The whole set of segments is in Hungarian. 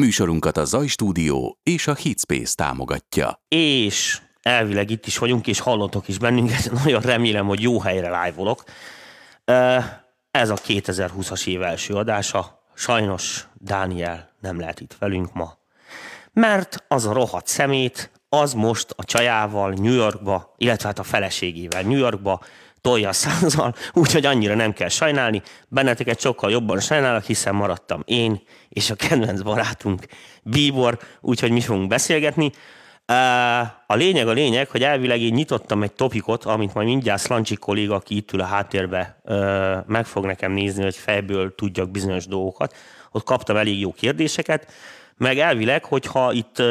Műsorunkat a Zaj Stúdió és a Hitspace támogatja. És elvileg itt is vagyunk, és hallotok is bennünket. Nagyon remélem, hogy jó helyre live Ez a 2020-as év első adása. Sajnos Dániel nem lehet itt velünk ma, mert az a rohadt szemét, az most a csajával New Yorkba, illetve hát a feleségével New Yorkba tolja a százal, úgyhogy annyira nem kell sajnálni. Benneteket sokkal jobban sajnálok, hiszen maradtam én és a kedvenc barátunk Bíbor, úgyhogy mi fogunk beszélgetni. A lényeg a lényeg, hogy elvileg én nyitottam egy topikot, amit majd mindjárt Szlancsi kolléga, aki itt ül a háttérbe, meg fog nekem nézni, hogy fejből tudjak bizonyos dolgokat. Ott kaptam elég jó kérdéseket, meg elvileg, hogyha itt,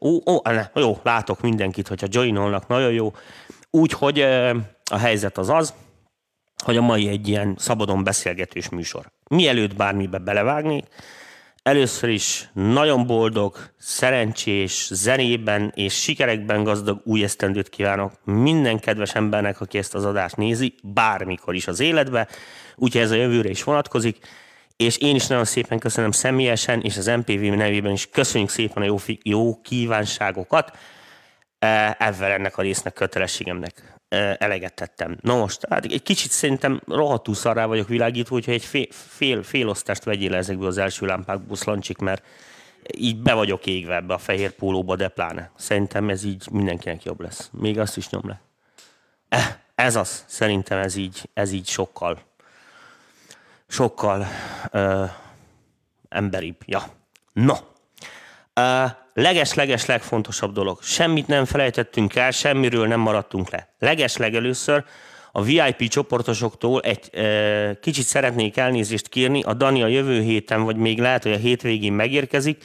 ó, ó, ne, jó, látok mindenkit, hogyha joinolnak, nagyon jó. Úgyhogy a helyzet az az, hogy a mai egy ilyen szabadon beszélgetős műsor. Mielőtt bármibe belevágnék, először is nagyon boldog, szerencsés, zenében és sikerekben gazdag új esztendőt kívánok minden kedves embernek, aki ezt az adást nézi, bármikor is az életbe, úgyhogy ez a jövőre is vonatkozik, és én is nagyon szépen köszönöm személyesen, és az MPV nevében is köszönjük szépen a jó, jó kívánságokat, ezzel ennek a résznek kötelességemnek eleget tettem. Na most, hát egy kicsit szerintem rohadtul szarrá vagyok világítva, hogyha egy fél, fél, fél osztást vegyél ezekből az első lámpákból, szlancsik, mert így be vagyok égve ebbe a fehér pólóba, de pláne. Szerintem ez így mindenkinek jobb lesz. Még azt is nyom le. Ez az, szerintem ez így, ez így sokkal, sokkal uh, emberibb. Ja. No. Leges-leges legfontosabb dolog. Semmit nem felejtettünk el, semmiről nem maradtunk le. Leges-legelőször a VIP csoportosoktól egy e, kicsit szeretnék elnézést kérni. A Dani a jövő héten, vagy még lehet, hogy a hétvégén megérkezik.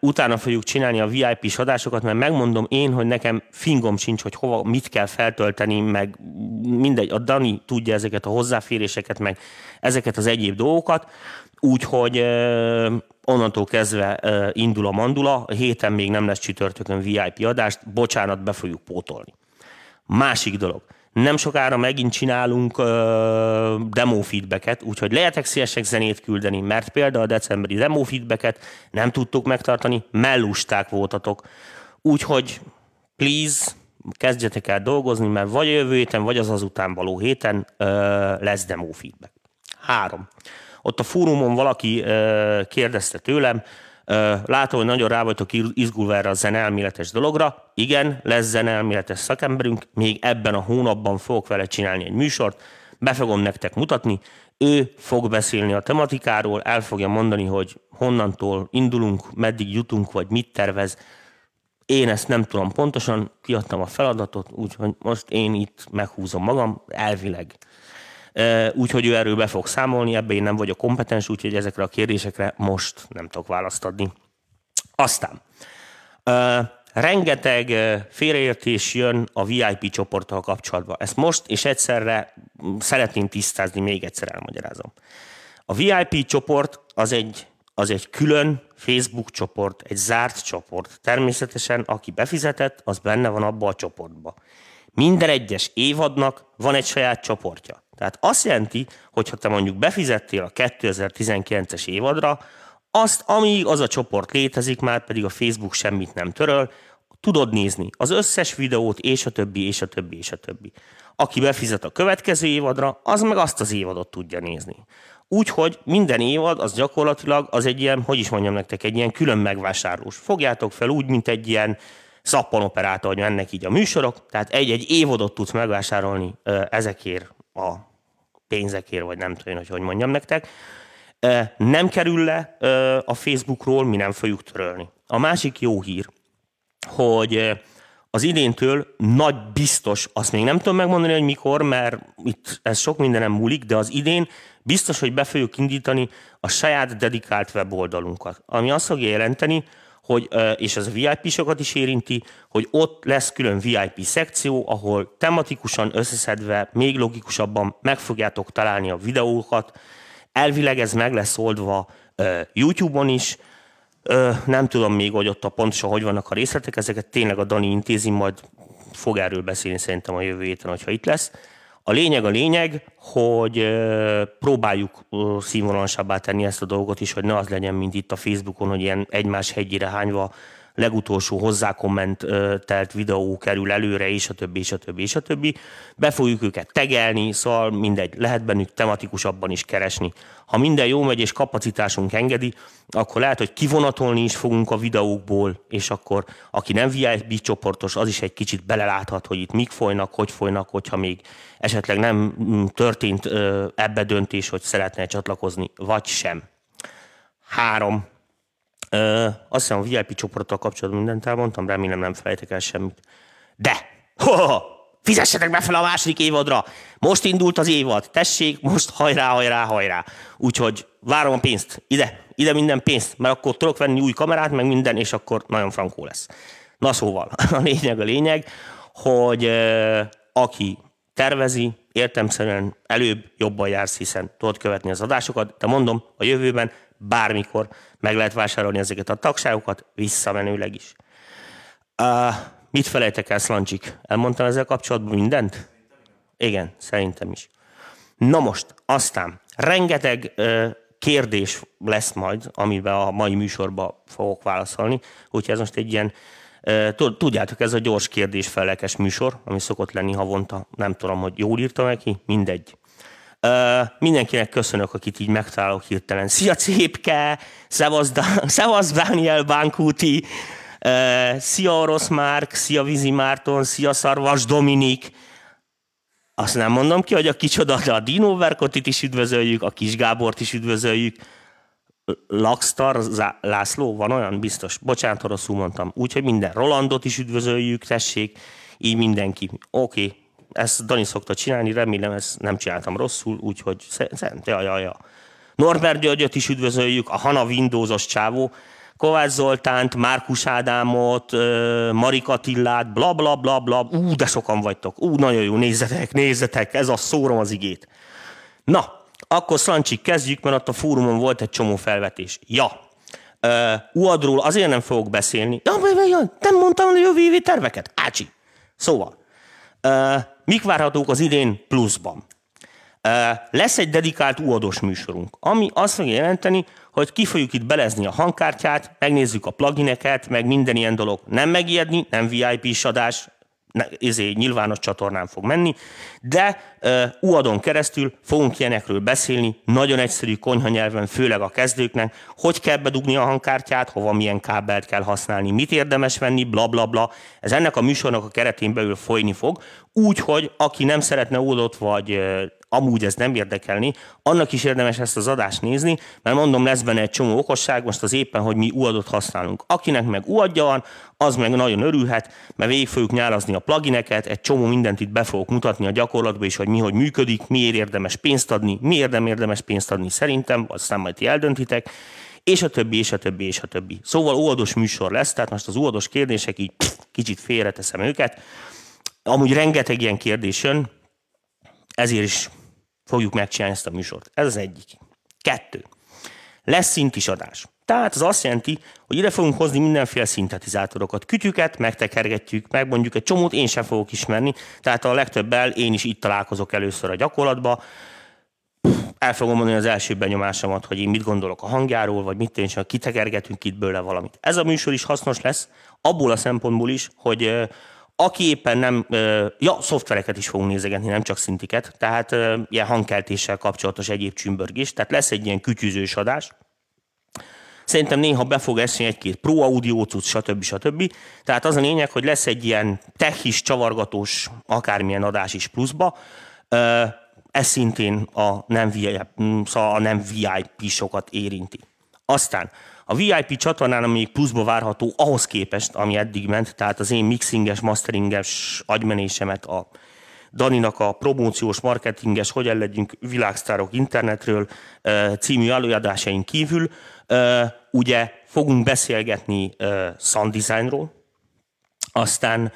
Utána fogjuk csinálni a VIP-s adásokat, mert megmondom én, hogy nekem fingom sincs, hogy hova, mit kell feltölteni, meg mindegy, a Dani tudja ezeket a hozzáféréseket, meg ezeket az egyéb dolgokat. Úgyhogy onnantól kezdve indul a mandula, a héten még nem lesz csütörtökön VIP adást, bocsánat, be fogjuk pótolni. Másik dolog, nem sokára megint csinálunk uh, demo feedbacket, úgyhogy lehetek szívesek zenét küldeni, mert például a decemberi demo feedbacket nem tudtuk megtartani, mellusták voltatok. Úgyhogy please, kezdjetek el dolgozni, mert vagy a jövő héten, vagy az azután való héten uh, lesz demo feedback. Három. Ott a fórumon valaki kérdezte tőlem, látom, hogy nagyon rá vagytok izgulva erre a zenelméletes dologra. Igen, lesz zenelméletes szakemberünk, még ebben a hónapban fogok vele csinálni egy műsort, be fogom nektek mutatni, ő fog beszélni a tematikáról, el fogja mondani, hogy honnantól indulunk, meddig jutunk, vagy mit tervez. Én ezt nem tudom pontosan, kiadtam a feladatot, úgyhogy most én itt meghúzom magam, elvileg úgyhogy ő erről be fog számolni, ebbe én nem vagyok kompetens, úgyhogy ezekre a kérdésekre most nem tudok választ adni. Aztán, rengeteg félreértés jön a VIP csoporttal kapcsolatban. Ezt most és egyszerre szeretném tisztázni, még egyszer elmagyarázom. A VIP csoport az egy, az egy külön Facebook csoport, egy zárt csoport. Természetesen, aki befizetett, az benne van abba a csoportba. Minden egyes évadnak van egy saját csoportja. Tehát azt jelenti, hogy ha te mondjuk befizettél a 2019-es évadra, azt, amíg az a csoport létezik, már pedig a Facebook semmit nem töröl, tudod nézni az összes videót, és a többi, és a többi, és a többi. Aki befizet a következő évadra, az meg azt az évadot tudja nézni. Úgyhogy minden évad az gyakorlatilag az egy ilyen, hogy is mondjam nektek, egy ilyen külön megvásárlós. Fogjátok fel úgy, mint egy ilyen szappanoperátor, hogy mennek így a műsorok, tehát egy-egy évadot tudsz megvásárolni ezekért a pénzekért, vagy nem tudom, hogy hogy mondjam nektek, nem kerül le a Facebookról, mi nem fogjuk törölni. A másik jó hír, hogy az idéntől nagy biztos, azt még nem tudom megmondani, hogy mikor, mert itt ez sok mindenem múlik, de az idén biztos, hogy be fogjuk indítani a saját dedikált weboldalunkat, ami azt fogja jelenteni, hogy, és ez a VIP-sokat is érinti, hogy ott lesz külön VIP szekció, ahol tematikusan összeszedve, még logikusabban meg fogjátok találni a videókat. Elvileg ez meg lesz oldva YouTube-on is, nem tudom még, hogy ott a pontosan hogy vannak a részletek, ezeket tényleg a Dani intézi, majd fog erről beszélni szerintem a jövő héten, hogyha itt lesz. A lényeg a lényeg, hogy próbáljuk színvonalasabbá tenni ezt a dolgot is, hogy ne az legyen, mint itt a Facebookon, hogy ilyen egymás hegyére hányva legutolsó hozzákommentelt videó kerül előre, és a többi, és a többi, és a többi. Be fogjuk őket tegelni, szóval mindegy, lehet bennük tematikusabban is keresni. Ha minden jó megy és kapacitásunk engedi, akkor lehet, hogy kivonatolni is fogunk a videókból, és akkor aki nem VIP csoportos, az is egy kicsit beleláthat, hogy itt mik folynak, hogy folynak, hogyha még esetleg nem történt ebbe döntés, hogy szeretne csatlakozni, vagy sem. Három Ö, azt hiszem a VIP csoporttal kapcsolatban mindent elmondtam, remélem nem felejtek el semmit. De! Ho, fizessetek be fel a második évadra! Most indult az évad, tessék, most hajrá, hajrá, hajrá. Úgyhogy várom a pénzt, ide, ide minden pénzt, mert akkor tudok venni új kamerát, meg minden, és akkor nagyon frankó lesz. Na szóval, a lényeg a lényeg, hogy aki tervezi, értemszerűen előbb jobban jársz, hiszen tudod követni az adásokat, de mondom, a jövőben bármikor meg lehet vásárolni ezeket a tagságokat, visszamenőleg is. Uh, mit felejtek el, Szlancsik? Elmondtam ezzel kapcsolatban mindent? Igen, szerintem is. Na most, aztán rengeteg uh, kérdés lesz majd, amiben a mai műsorban fogok válaszolni, úgyhogy ez most egy ilyen Tudjátok, ez a gyors kérdés felekes műsor, ami szokott lenni havonta. Nem tudom, hogy jól írtam neki, mindegy. Uh, mindenkinek köszönök, akit így megtalálok hirtelen. Szia Cépke! Szevasz, da- Szevasz Daniel Bankúti! Uh, szia Orosz Márk! Szia Vizi Márton! Szia Szarvas Dominik! Azt nem mondom ki, hogy a kicsoda, de a Dino Verkotit is üdvözöljük, a Kis Gábort is üdvözöljük. Lakstar László, van olyan? Biztos. Bocsánat, rosszul mondtam. Úgyhogy minden. Rolandot is üdvözöljük, tessék. Így mindenki. Oké, okay ezt Dani szokta csinálni, remélem ezt nem csináltam rosszul, úgyhogy szent, ja, ja, ja. Norbert Györgyöt is üdvözöljük, a Hana Windowsos csávó, Kovács Zoltánt, Márkus Ádámot, Marik Attillát, bla bla bla bla, ú, de sokan vagytok, ú, nagyon jó, nézzetek, nézzetek, ez a szórom az igét. Na, akkor Szlancsik kezdjük, mert ott a fórumon volt egy csomó felvetés. Ja, uh, Uadról azért nem fogok beszélni. Ja, nem mondtam a jövő évi terveket? Ácsi. Szóval, Mik várhatók az idén pluszban? Lesz egy dedikált uados műsorunk, ami azt fogja jelenteni, hogy ki fogjuk itt belezni a hangkártyát, megnézzük a plugineket, meg minden ilyen dolog. Nem megijedni, nem VIP-s adás, izé, nyilvános csatornán fog menni, de uh, UADon keresztül fogunk ilyenekről beszélni, nagyon egyszerű konyha nyelven, főleg a kezdőknek, hogy kell bedugni a hangkártyát, hova milyen kábelt kell használni, mit érdemes venni, bla bla bla. Ez ennek a műsornak a keretén belül folyni fog, úgy, hogy aki nem szeretne UADot, vagy amúgy ez nem érdekelni, annak is érdemes ezt az adást nézni, mert mondom, lesz benne egy csomó okosság, most az éppen, hogy mi uadot használunk. Akinek meg uadja van, az meg nagyon örülhet, mert végig fogjuk nyálazni a plugineket, egy csomó mindent itt be fogok mutatni a gyakorlatba is, hogy mi hogy működik, miért érdemes pénzt adni, miért nem érdemes pénzt adni szerintem, aztán majd ti eldöntitek, és a többi, és a többi, és a többi. Szóval óvados műsor lesz, tehát most az óvados kérdések így pff, kicsit félreteszem őket. Amúgy rengeteg ilyen kérdés jön, ezért is fogjuk megcsinálni ezt a műsort. Ez az egyik. Kettő. Lesz szintis adás. Tehát az azt jelenti, hogy ide fogunk hozni mindenféle szintetizátorokat, kütyüket, megtekergetjük, meg mondjuk egy csomót én sem fogok ismerni, tehát a legtöbbel én is itt találkozok először a gyakorlatba, el fogom mondani az első benyomásomat, hogy én mit gondolok a hangjáról, vagy mit én sem, kitekergetünk itt bőle valamit. Ez a műsor is hasznos lesz, abból a szempontból is, hogy aki éppen nem, ja, szoftvereket is fogunk nézegetni, nem csak szintiket, tehát ilyen hangkeltéssel kapcsolatos egyéb csümbörgés, tehát lesz egy ilyen kütyűzős adás. Szerintem néha be fog esni egy-két pro audio cucc, stb. stb. Tehát az a lényeg, hogy lesz egy ilyen techis, csavargatós, akármilyen adás is pluszba. Ez szintén a nem VIP, szóval a nem VIP-sokat érinti. Aztán a VIP csatornán, ami pluszba várható ahhoz képest, ami eddig ment, tehát az én mixinges, masteringes agymenésemet, a Daninak a promóciós, marketinges, hogyan legyünk világsztárok internetről című előadásaink kívül, ugye fogunk beszélgetni sound designról, aztán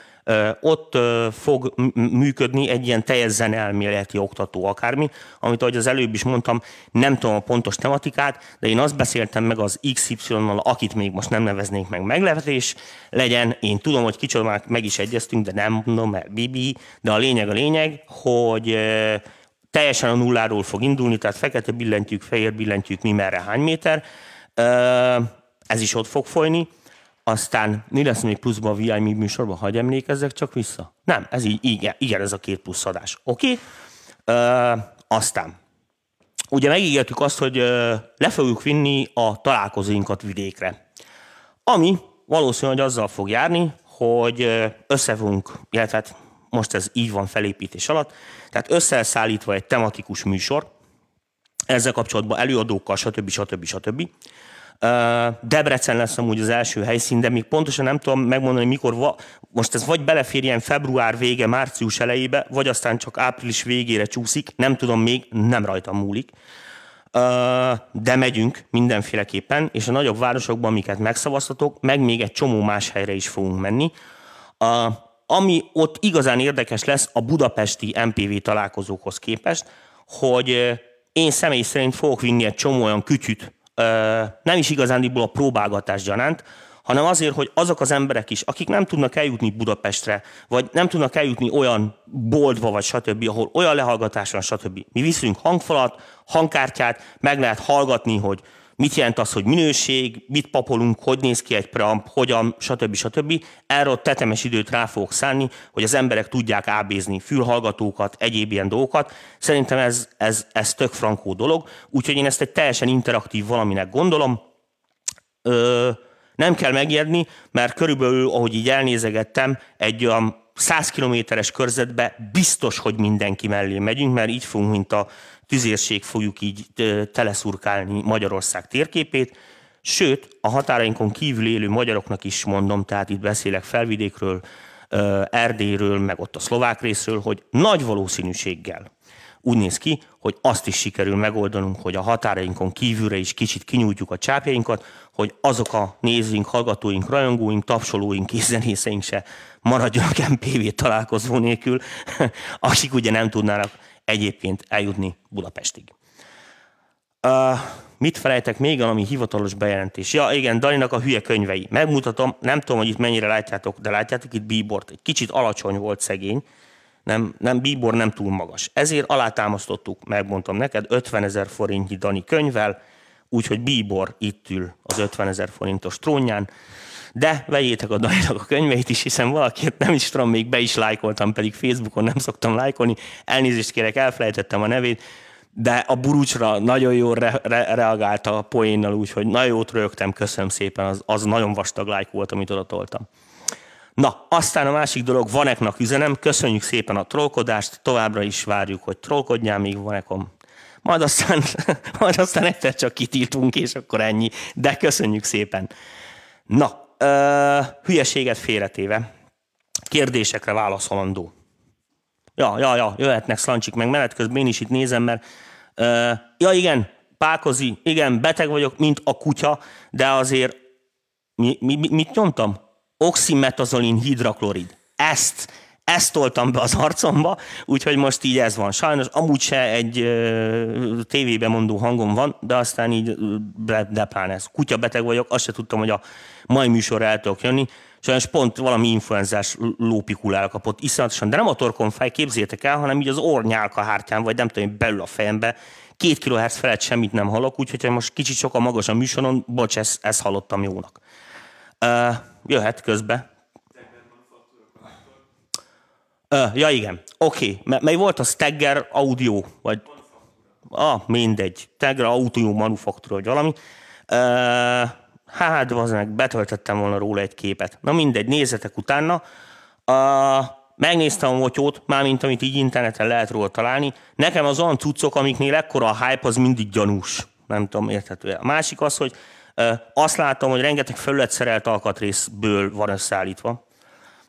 ott fog működni egy ilyen teljes zeneelméleti oktató akármi, amit ahogy az előbb is mondtam, nem tudom a pontos tematikát, de én azt beszéltem meg az XY-nal, akit még most nem neveznék meg meglevetés legyen. Én tudom, hogy kicsoda meg is egyeztünk, de nem mondom, mert Bibi, de a lényeg a lényeg, hogy teljesen a nulláról fog indulni, tehát fekete billentyűk, fehér billentyűk, mi merre, hány méter. Ez is ott fog folyni aztán mi lesz még pluszban a VI műsorban, hagy emlékezzek csak vissza? Nem, ez így, igen, igen ez a két plusz adás. Oké? Okay? aztán, ugye megígértük azt, hogy uh, le fogjuk vinni a találkozóinkat vidékre. Ami valószínűleg azzal fog járni, hogy összefogunk, illetve hát most ez így van felépítés alatt, tehát összeszállítva egy tematikus műsor, ezzel kapcsolatban előadókkal, stb. stb. stb. stb. Debrecen lesz amúgy az első helyszín, de még pontosan nem tudom megmondani, mikor, va- most ez vagy beleférjen február vége, március elejébe, vagy aztán csak április végére csúszik, nem tudom még, nem rajtam múlik. De megyünk mindenféleképpen, és a nagyobb városokban, amiket megszavaztatok, meg még egy csomó más helyre is fogunk menni. Ami ott igazán érdekes lesz a budapesti MPV találkozókhoz képest, hogy én személy szerint fogok vinni egy csomó olyan kütyüt, nem is igazándiból a próbálgatás gyanánt, hanem azért, hogy azok az emberek is, akik nem tudnak eljutni Budapestre, vagy nem tudnak eljutni olyan boltba, vagy stb., ahol olyan lehallgatás van, stb. Mi viszünk hangfalat, hangkártyát, meg lehet hallgatni, hogy mit jelent az, hogy minőség, mit papolunk, hogy néz ki egy preamp, hogyan, stb. stb. Erről tetemes időt rá fogok szállni, hogy az emberek tudják ábézni fülhallgatókat, egyéb ilyen dolgokat. Szerintem ez, ez, ez tök frankó dolog, úgyhogy én ezt egy teljesen interaktív valaminek gondolom. Ö, nem kell megijedni, mert körülbelül, ahogy így elnézegettem, egy olyan 100 kilométeres körzetbe biztos, hogy mindenki mellé megyünk, mert így fogunk, mint a tüzérség fogjuk így teleszurkálni Magyarország térképét, sőt, a határainkon kívül élő magyaroknak is mondom, tehát itt beszélek felvidékről, Erdélyről, meg ott a szlovák részről, hogy nagy valószínűséggel úgy néz ki, hogy azt is sikerül megoldanunk, hogy a határainkon kívülre is kicsit kinyújtjuk a csápjainkat, hogy azok a nézőink, hallgatóink, rajongóink, tapsolóink és zenészeink se maradjanak MPV találkozó nélkül, akik ugye nem tudnának egyébként eljutni Budapestig. Uh, mit felejtek még, ami hivatalos bejelentés? Ja, igen, Daninak a hülye könyvei. Megmutatom, nem tudom, hogy itt mennyire látjátok, de látjátok itt Bíbort. Egy kicsit alacsony volt szegény, nem, nem Bíbor nem túl magas. Ezért alátámasztottuk, megmondtam neked, 50 ezer forintnyi Dani könyvvel, úgyhogy Bíbor itt ül az 50 ezer forintos trónján, de vegyétek a Daninak a könyveit is, hiszen valakiért nem is tudom, még be is lájkoltam, pedig Facebookon nem szoktam lájkolni. Elnézést kérek, elfelejtettem a nevét, de a burucsra nagyon jól re- re- reagálta a poénnal, úgyhogy nagyon jót rögtem, köszönöm szépen, az, az nagyon vastag lájk volt, amit oda toltam. Na, aztán a másik dolog, Vaneknak üzenem, köszönjük szépen a trollkodást, továbbra is várjuk, hogy trollkodjál még Vanekom. Majd aztán, majd aztán egyszer csak kitiltunk, és akkor ennyi, de köszönjük szépen. Na, uh, hülyeséget félretéve, kérdésekre válaszolandó. Ja, ja, ja, jöhetnek szlancsik, meg menet közben én is itt nézem, mert uh, ja igen, pákozi, igen, beteg vagyok, mint a kutya, de azért mi, mi, mit nyomtam? Oximetazolin hidraklorid. Ezt ezt toltam be az arcomba, úgyhogy most így ez van. Sajnos amúgy se egy ö, tévébe mondó hangom van, de aztán így depán ez. Kutya beteg vagyok, azt se tudtam, hogy a mai műsorra el tudok jönni. Sajnos pont valami influenzás lópikulál kapott iszonyatosan, de nem a torkon fáj, képzétek el, hanem így az ornyálka hártyán, vagy nem tudom, belül a fejembe. Két kilohertz felett semmit nem hallok, úgyhogy most kicsit sokkal magas a műsoron, bocs, ezt, ezt hallottam jónak. Uh, jöhet közbe, Uh, ja, igen. Oké. Okay. Mely volt a Stagger Audio? Vagy... Ah, mindegy. Stagger Audio Manufacture, vagy valami. Uh, hát, az meg betöltettem volna róla egy képet. Na mindegy, nézzetek utána. Uh, megnéztem a motyót, mármint amit így interneten lehet róla találni. Nekem az olyan cuccok, amiknél ekkora a hype, az mindig gyanús. Nem tudom, érthető A másik az, hogy uh, azt látom, hogy rengeteg felületszerelt alkatrészből van összeállítva,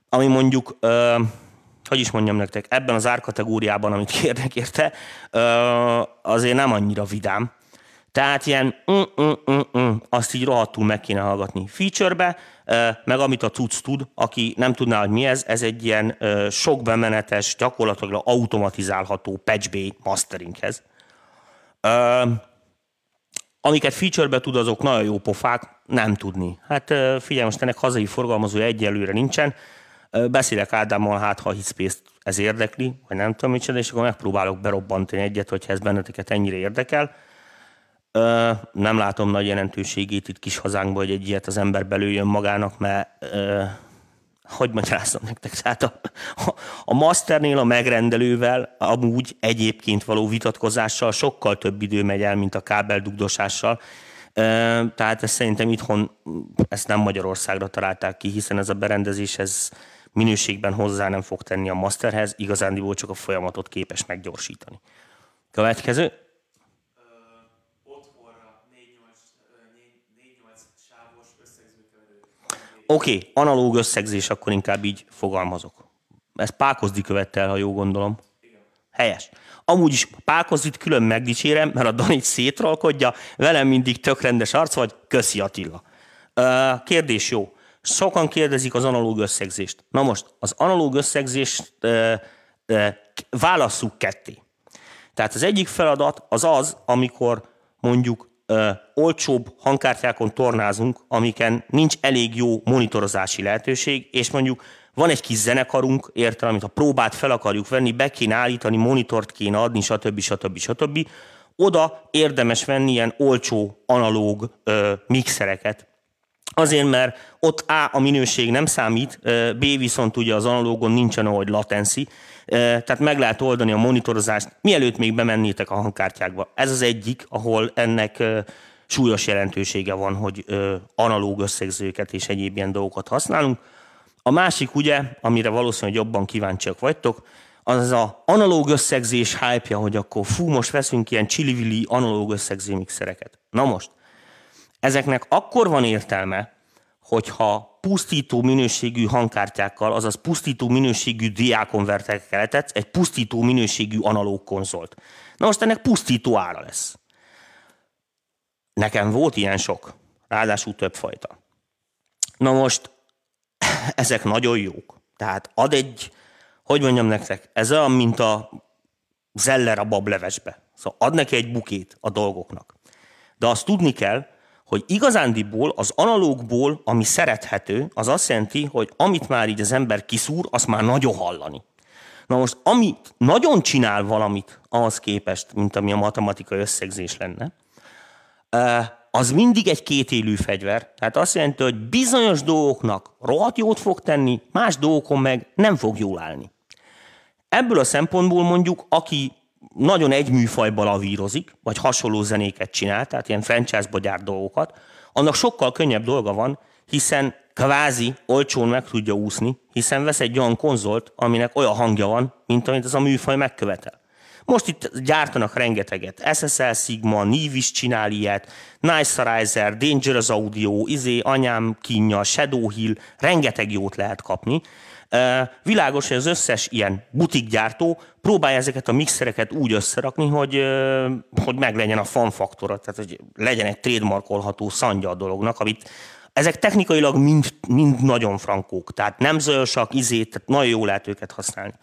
ami mondjuk uh, hogy is mondjam nektek, ebben az árkategóriában, amit kérnek érte, azért nem annyira vidám. Tehát ilyen mm, mm, mm, azt így rohadtul meg kéne hallgatni. Feature-be, meg amit a cucc tud, aki nem tudná, hogy mi ez, ez egy ilyen sok bemenetes, gyakorlatilag automatizálható patch bay masteringhez. Amiket feature-be tud, azok nagyon jó pofák, nem tudni. Hát figyelj, most ennek hazai forgalmazója egyelőre nincsen. Beszélek Ádámmal, hát ha Hitspace ez érdekli, vagy nem tudom micsoda, és akkor megpróbálok berobbantani egyet, hogyha ez benneteket ennyire érdekel. Nem látom nagy jelentőségét itt kis hazánkban, hogy egy ilyet az ember belőjön magának, mert hogy magyarázom nektek, tehát a, a masternél a megrendelővel amúgy egyébként való vitatkozással sokkal több idő megy el, mint a kábeldugdosással. Tehát ezt szerintem itthon ezt nem Magyarországra találták ki, hiszen ez a berendezés ez minőségben hozzá nem fog tenni a masterhez, igazándiból csak a folyamatot képes meggyorsítani. Következő. Oké, okay, analóg összegzés, akkor inkább így fogalmazok. Ez Pákozdi követte el, ha jó gondolom. Helyes. Amúgy is Pákozdit külön megdicsérem, mert a Danit szétralkodja, velem mindig tök rendes arc vagy, köszi Attila. Kérdés jó. Sokan kérdezik az analóg összegzést. Na most, az analóg összegzést válasszuk ketté. Tehát az egyik feladat az az, amikor mondjuk ö, olcsóbb hangkártyákon tornázunk, amiken nincs elég jó monitorozási lehetőség, és mondjuk van egy kis zenekarunk, értem, amit a próbát fel akarjuk venni, be kéne állítani, monitort kéne adni, stb. stb. stb. Oda érdemes venni ilyen olcsó analóg ö, mixereket. Azért, mert ott A a minőség nem számít, B viszont ugye az analógon nincsen ahogy latency, tehát meg lehet oldani a monitorozást, mielőtt még bemennétek a hangkártyákba. Ez az egyik, ahol ennek súlyos jelentősége van, hogy analóg összegzőket és egyéb ilyen dolgokat használunk. A másik ugye, amire valószínűleg jobban kíváncsiak vagytok, az a analóg összegzés hype hogy akkor fú, most veszünk ilyen csili analóg összegző mixereket. Na most, ezeknek akkor van értelme, hogyha pusztító minőségű hangkártyákkal, azaz pusztító minőségű diákonverterekkel letetsz egy pusztító minőségű analóg konzolt. Na most ennek pusztító ára lesz. Nekem volt ilyen sok, ráadásul több fajta. Na most ezek nagyon jók. Tehát ad egy, hogy mondjam nektek, ez olyan, mint a zeller a bablevesbe. Szóval ad neki egy bukét a dolgoknak. De azt tudni kell, hogy igazándiból az analógból, ami szerethető, az azt jelenti, hogy amit már így az ember kiszúr, azt már nagyon hallani. Na most, ami nagyon csinál valamit ahhoz képest, mint ami a matematikai összegzés lenne, az mindig egy kétélű fegyver. Tehát azt jelenti, hogy bizonyos dolgoknak rohadt jót fog tenni, más dolgokon meg nem fog jól állni. Ebből a szempontból mondjuk, aki nagyon egy műfajba lavírozik, vagy hasonló zenéket csinál, tehát ilyen franchise-ba gyárt dolgokat, annak sokkal könnyebb dolga van, hiszen kvázi olcsón meg tudja úszni, hiszen vesz egy olyan konzolt, aminek olyan hangja van, mint amit az a műfaj megkövetel. Most itt gyártanak rengeteget. SSL Sigma, Neve is csinál ilyet, Nicerizer, Dangerous Audio, izé, anyám kínja, Shadow Hill, rengeteg jót lehet kapni. Világos, hogy az összes ilyen butikgyártó próbálja ezeket a mixereket úgy összerakni, hogy, hogy meglegyen a fanfaktora, tehát hogy legyen egy trademarkolható szandja a dolognak, amit ezek technikailag mind, mind nagyon frankók, tehát nem zöldsak, izét, tehát nagyon jó lehet őket használni.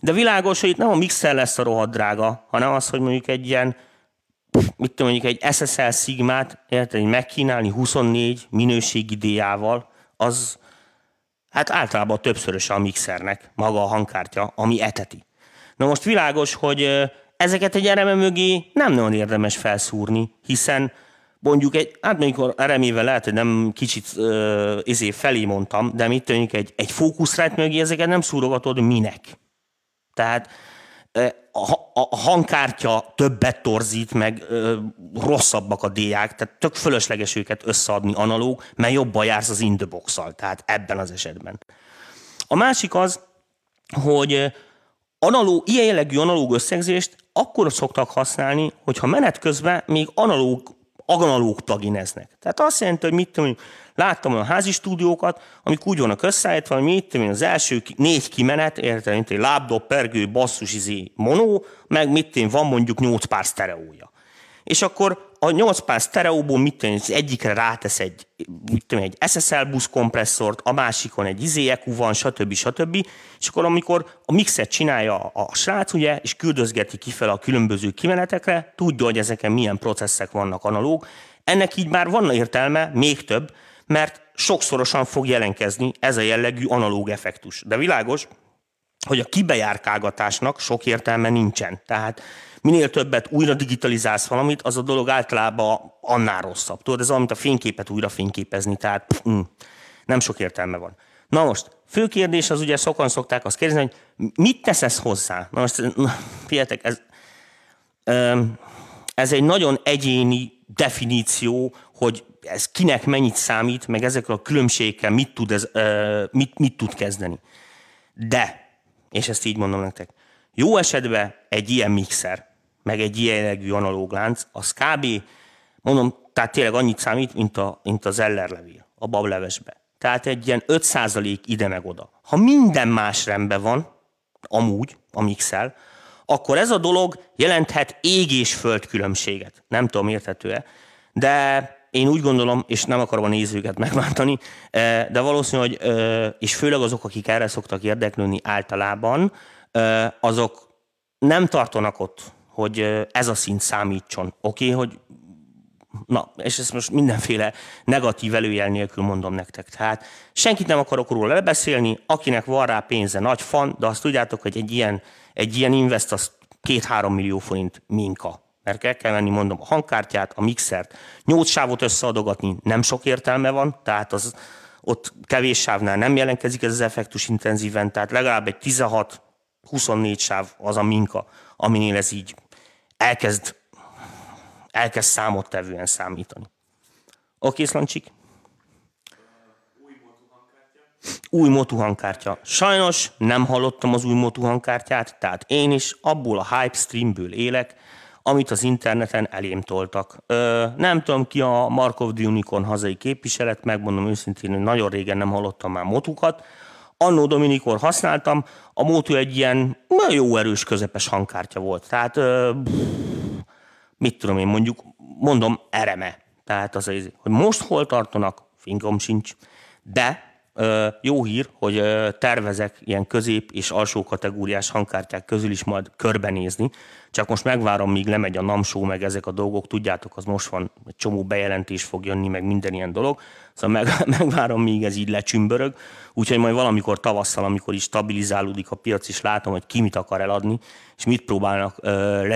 De világos, hogy itt nem a mixer lesz a rohadt drága, hanem az, hogy mondjuk egy ilyen, mit tudom, mondjuk egy SSL Sigmát, érted, hogy megkínálni 24 minőségi díjával, az, Hát általában többszörös a mixernek maga a hangkártya, ami eteti. Na most világos, hogy ezeket egy ereme mögé nem nagyon érdemes felszúrni, hiszen mondjuk egy, hát mondjuk eremével lehet, hogy nem kicsit uh, izé felé mondtam, de mit tűnik egy, egy fókuszrát mögé ezeket nem szúrogatod minek. Tehát a, hangkártya többet torzít, meg ö, rosszabbak a diák, tehát tök fölösleges őket összeadni analóg, mert jobban jársz az indbox tehát ebben az esetben. A másik az, hogy analóg, ilyen jellegű analóg összegzést akkor szoktak használni, hogyha menet közben még analóg, analóg plugineznek. Tehát azt jelenti, hogy mit tudom, Láttam olyan házi stúdiókat, amik úgy vannak összeállítva, hogy mit tudom az első négy kimenet, érted, mint egy lábdob, pergő, basszus, izé, monó, meg mit tudom, van mondjuk nyolc pár sztereója. És akkor a 8 pár sztereóból mit tenni, az egyikre rátesz egy, mit tudom, egy SSL busz kompresszort, a másikon egy izé EQ van, stb. stb. És akkor amikor a mixet csinálja a srác, ugye, és küldözgeti kifele a különböző kimenetekre, tudja, hogy ezeken milyen processzek vannak analóg. Ennek így már van értelme, még több, mert sokszorosan fog jelenkezni ez a jellegű analóg effektus. De világos, hogy a kibejárkálgatásnak sok értelme nincsen. Tehát minél többet újra digitalizálsz valamit, az a dolog általában annál rosszabb. Tudod, ez amit a fényképet újra fényképezni, tehát pff, mm, nem sok értelme van. Na most, fő kérdés az ugye sokan szokták azt kérdezni, hogy mit teszesz hozzá? Na most, figyeljetek, ez, ez egy nagyon egyéni definíció, hogy ez kinek mennyit számít, meg ezekkel a különbségekkel mit tud, ez, mit, mit tud kezdeni. De, és ezt így mondom nektek, jó esetben egy ilyen mixer, meg egy ilyen jellegű analóglánc, az kb. mondom, tehát tényleg annyit számít, mint, a, mint az ellerlevél a bablevesbe. Tehát egy ilyen 5% ide meg oda. Ha minden más rendben van, amúgy, a mixel, akkor ez a dolog jelenthet ég és föld különbséget. Nem tudom, érthető-e, de én úgy gondolom, és nem akarom a nézőket megváltani, eh, de valószínű, hogy, eh, és főleg azok, akik erre szoktak érdeklődni általában, azok nem tartanak ott, hogy ez a szint számítson. Oké, okay, hogy Na, és ezt most mindenféle negatív előjel nélkül mondom nektek. Tehát senkit nem akarok róla lebeszélni, akinek van rá pénze, nagy fan, de azt tudjátok, hogy egy ilyen, egy ilyen invest az két-három millió forint minka. Mert el kell venni, mondom, a hangkártyát, a mixert, nyolc sávot összeadogatni nem sok értelme van, tehát az ott kevés sávnál nem jelentkezik ez az effektus intenzíven, tehát legalább egy 16-24 sáv az a minka, aminél ez így elkezd elkezd számottevően számítani. Oké, Szlancsik? Új motu hangkártya. Sajnos nem hallottam az új motu hangkártyát, tehát én is abból a hype streamből élek, amit az interneten elém toltak. Ö, nem tudom ki a Markov the Unicorn hazai képviselet, megmondom őszintén, hogy nagyon régen nem hallottam már motukat. Annó Dominikor használtam, a Motu egy ilyen jó erős közepes hangkártya volt. Tehát ö, mit tudom én, mondjuk mondom ereme. Tehát az, hogy most hol tartanak, fingom sincs, de jó hír, hogy tervezek ilyen közép és alsó kategóriás hangkártyák közül is majd körbenézni, csak most megvárom, míg lemegy a namsó, meg ezek a dolgok, tudjátok, az most van, egy csomó bejelentés fog jönni, meg minden ilyen dolog, szóval meg, megvárom, míg ez így lecsümbörög, úgyhogy majd valamikor tavasszal, amikor is stabilizálódik a piac, és látom, hogy ki mit akar eladni, és mit próbálnak ö,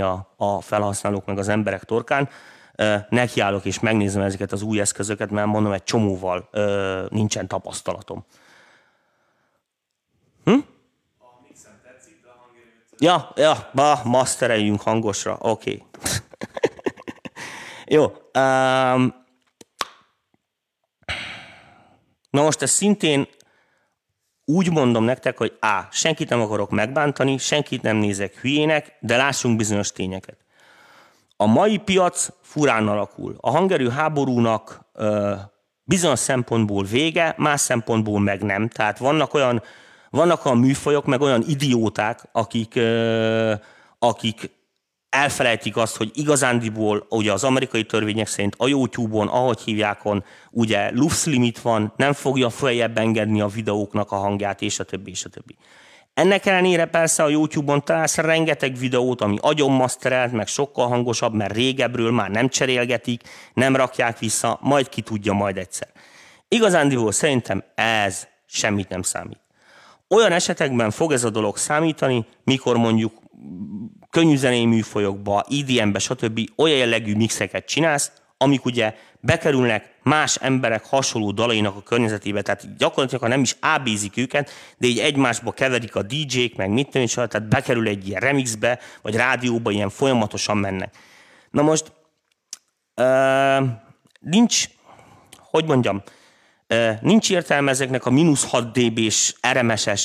a, a felhasználók, meg az emberek torkán, nekiállok és megnézem ezeket az új eszközöket, mert mondom, egy csomóval nincsen tapasztalatom. Hm? Ja, ja, ba, mastereljünk hangosra, oké. Okay. Jó. Um, na most ez szintén úgy mondom nektek, hogy A. Senkit nem akarok megbántani, senkit nem nézek hülyének, de lássunk bizonyos tényeket. A mai piac furán alakul. A hangerő háborúnak ö, bizonyos szempontból vége, más szempontból meg nem. Tehát vannak olyan, vannak olyan műfajok, meg olyan idióták, akik, ö, akik elfelejtik azt, hogy igazándiból ugye az amerikai törvények szerint a YouTube-on, ahogy hívjákon, ugye lufs limit van, nem fogja feljebb engedni a videóknak a hangját, és a többi, és a többi. Ennek ellenére persze a YouTube-on találsz rengeteg videót, ami agyon maszterelt, meg sokkal hangosabb, mert régebről már nem cserélgetik, nem rakják vissza, majd ki tudja majd egyszer. Igazándiból szerintem ez semmit nem számít. Olyan esetekben fog ez a dolog számítani, mikor mondjuk könnyű zenei műfajokba, EDM-be, stb. olyan jellegű mixeket csinálsz, amik ugye bekerülnek más emberek hasonló dalainak a környezetébe, tehát gyakorlatilag nem is ábízik őket, de így egymásba keverik a DJ-k, meg mit tudom, tehát bekerül egy ilyen remixbe, vagy rádióba, ilyen folyamatosan mennek. Na most uh, nincs, hogy mondjam, Nincs értelme ezeknek a mínusz 6 dB-s, RMS-es,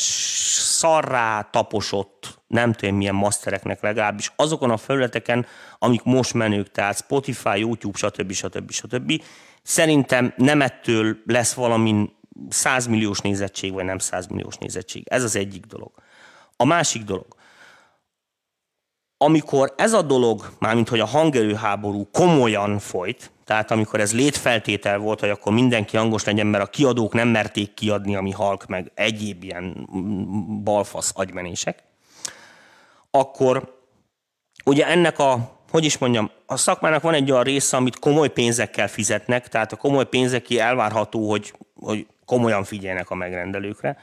szarrá taposott, nem tudom milyen mastereknek legalábbis azokon a felületeken, amik most menők, tehát Spotify, YouTube, stb. stb. stb. Szerintem nem ettől lesz valami 100 milliós nézettség, vagy nem 100 milliós nézettség. Ez az egyik dolog. A másik dolog. amikor ez a dolog, mármint hogy a hangerőháború komolyan folyt, tehát amikor ez létfeltétel volt, hogy akkor mindenki hangos legyen, mert a kiadók nem merték kiadni, ami halk, meg egyéb ilyen balfasz agymenések, akkor ugye ennek a, hogy is mondjam, a szakmának van egy olyan része, amit komoly pénzekkel fizetnek, tehát a komoly pénzeki elvárható, hogy, hogy komolyan figyelnek a megrendelőkre.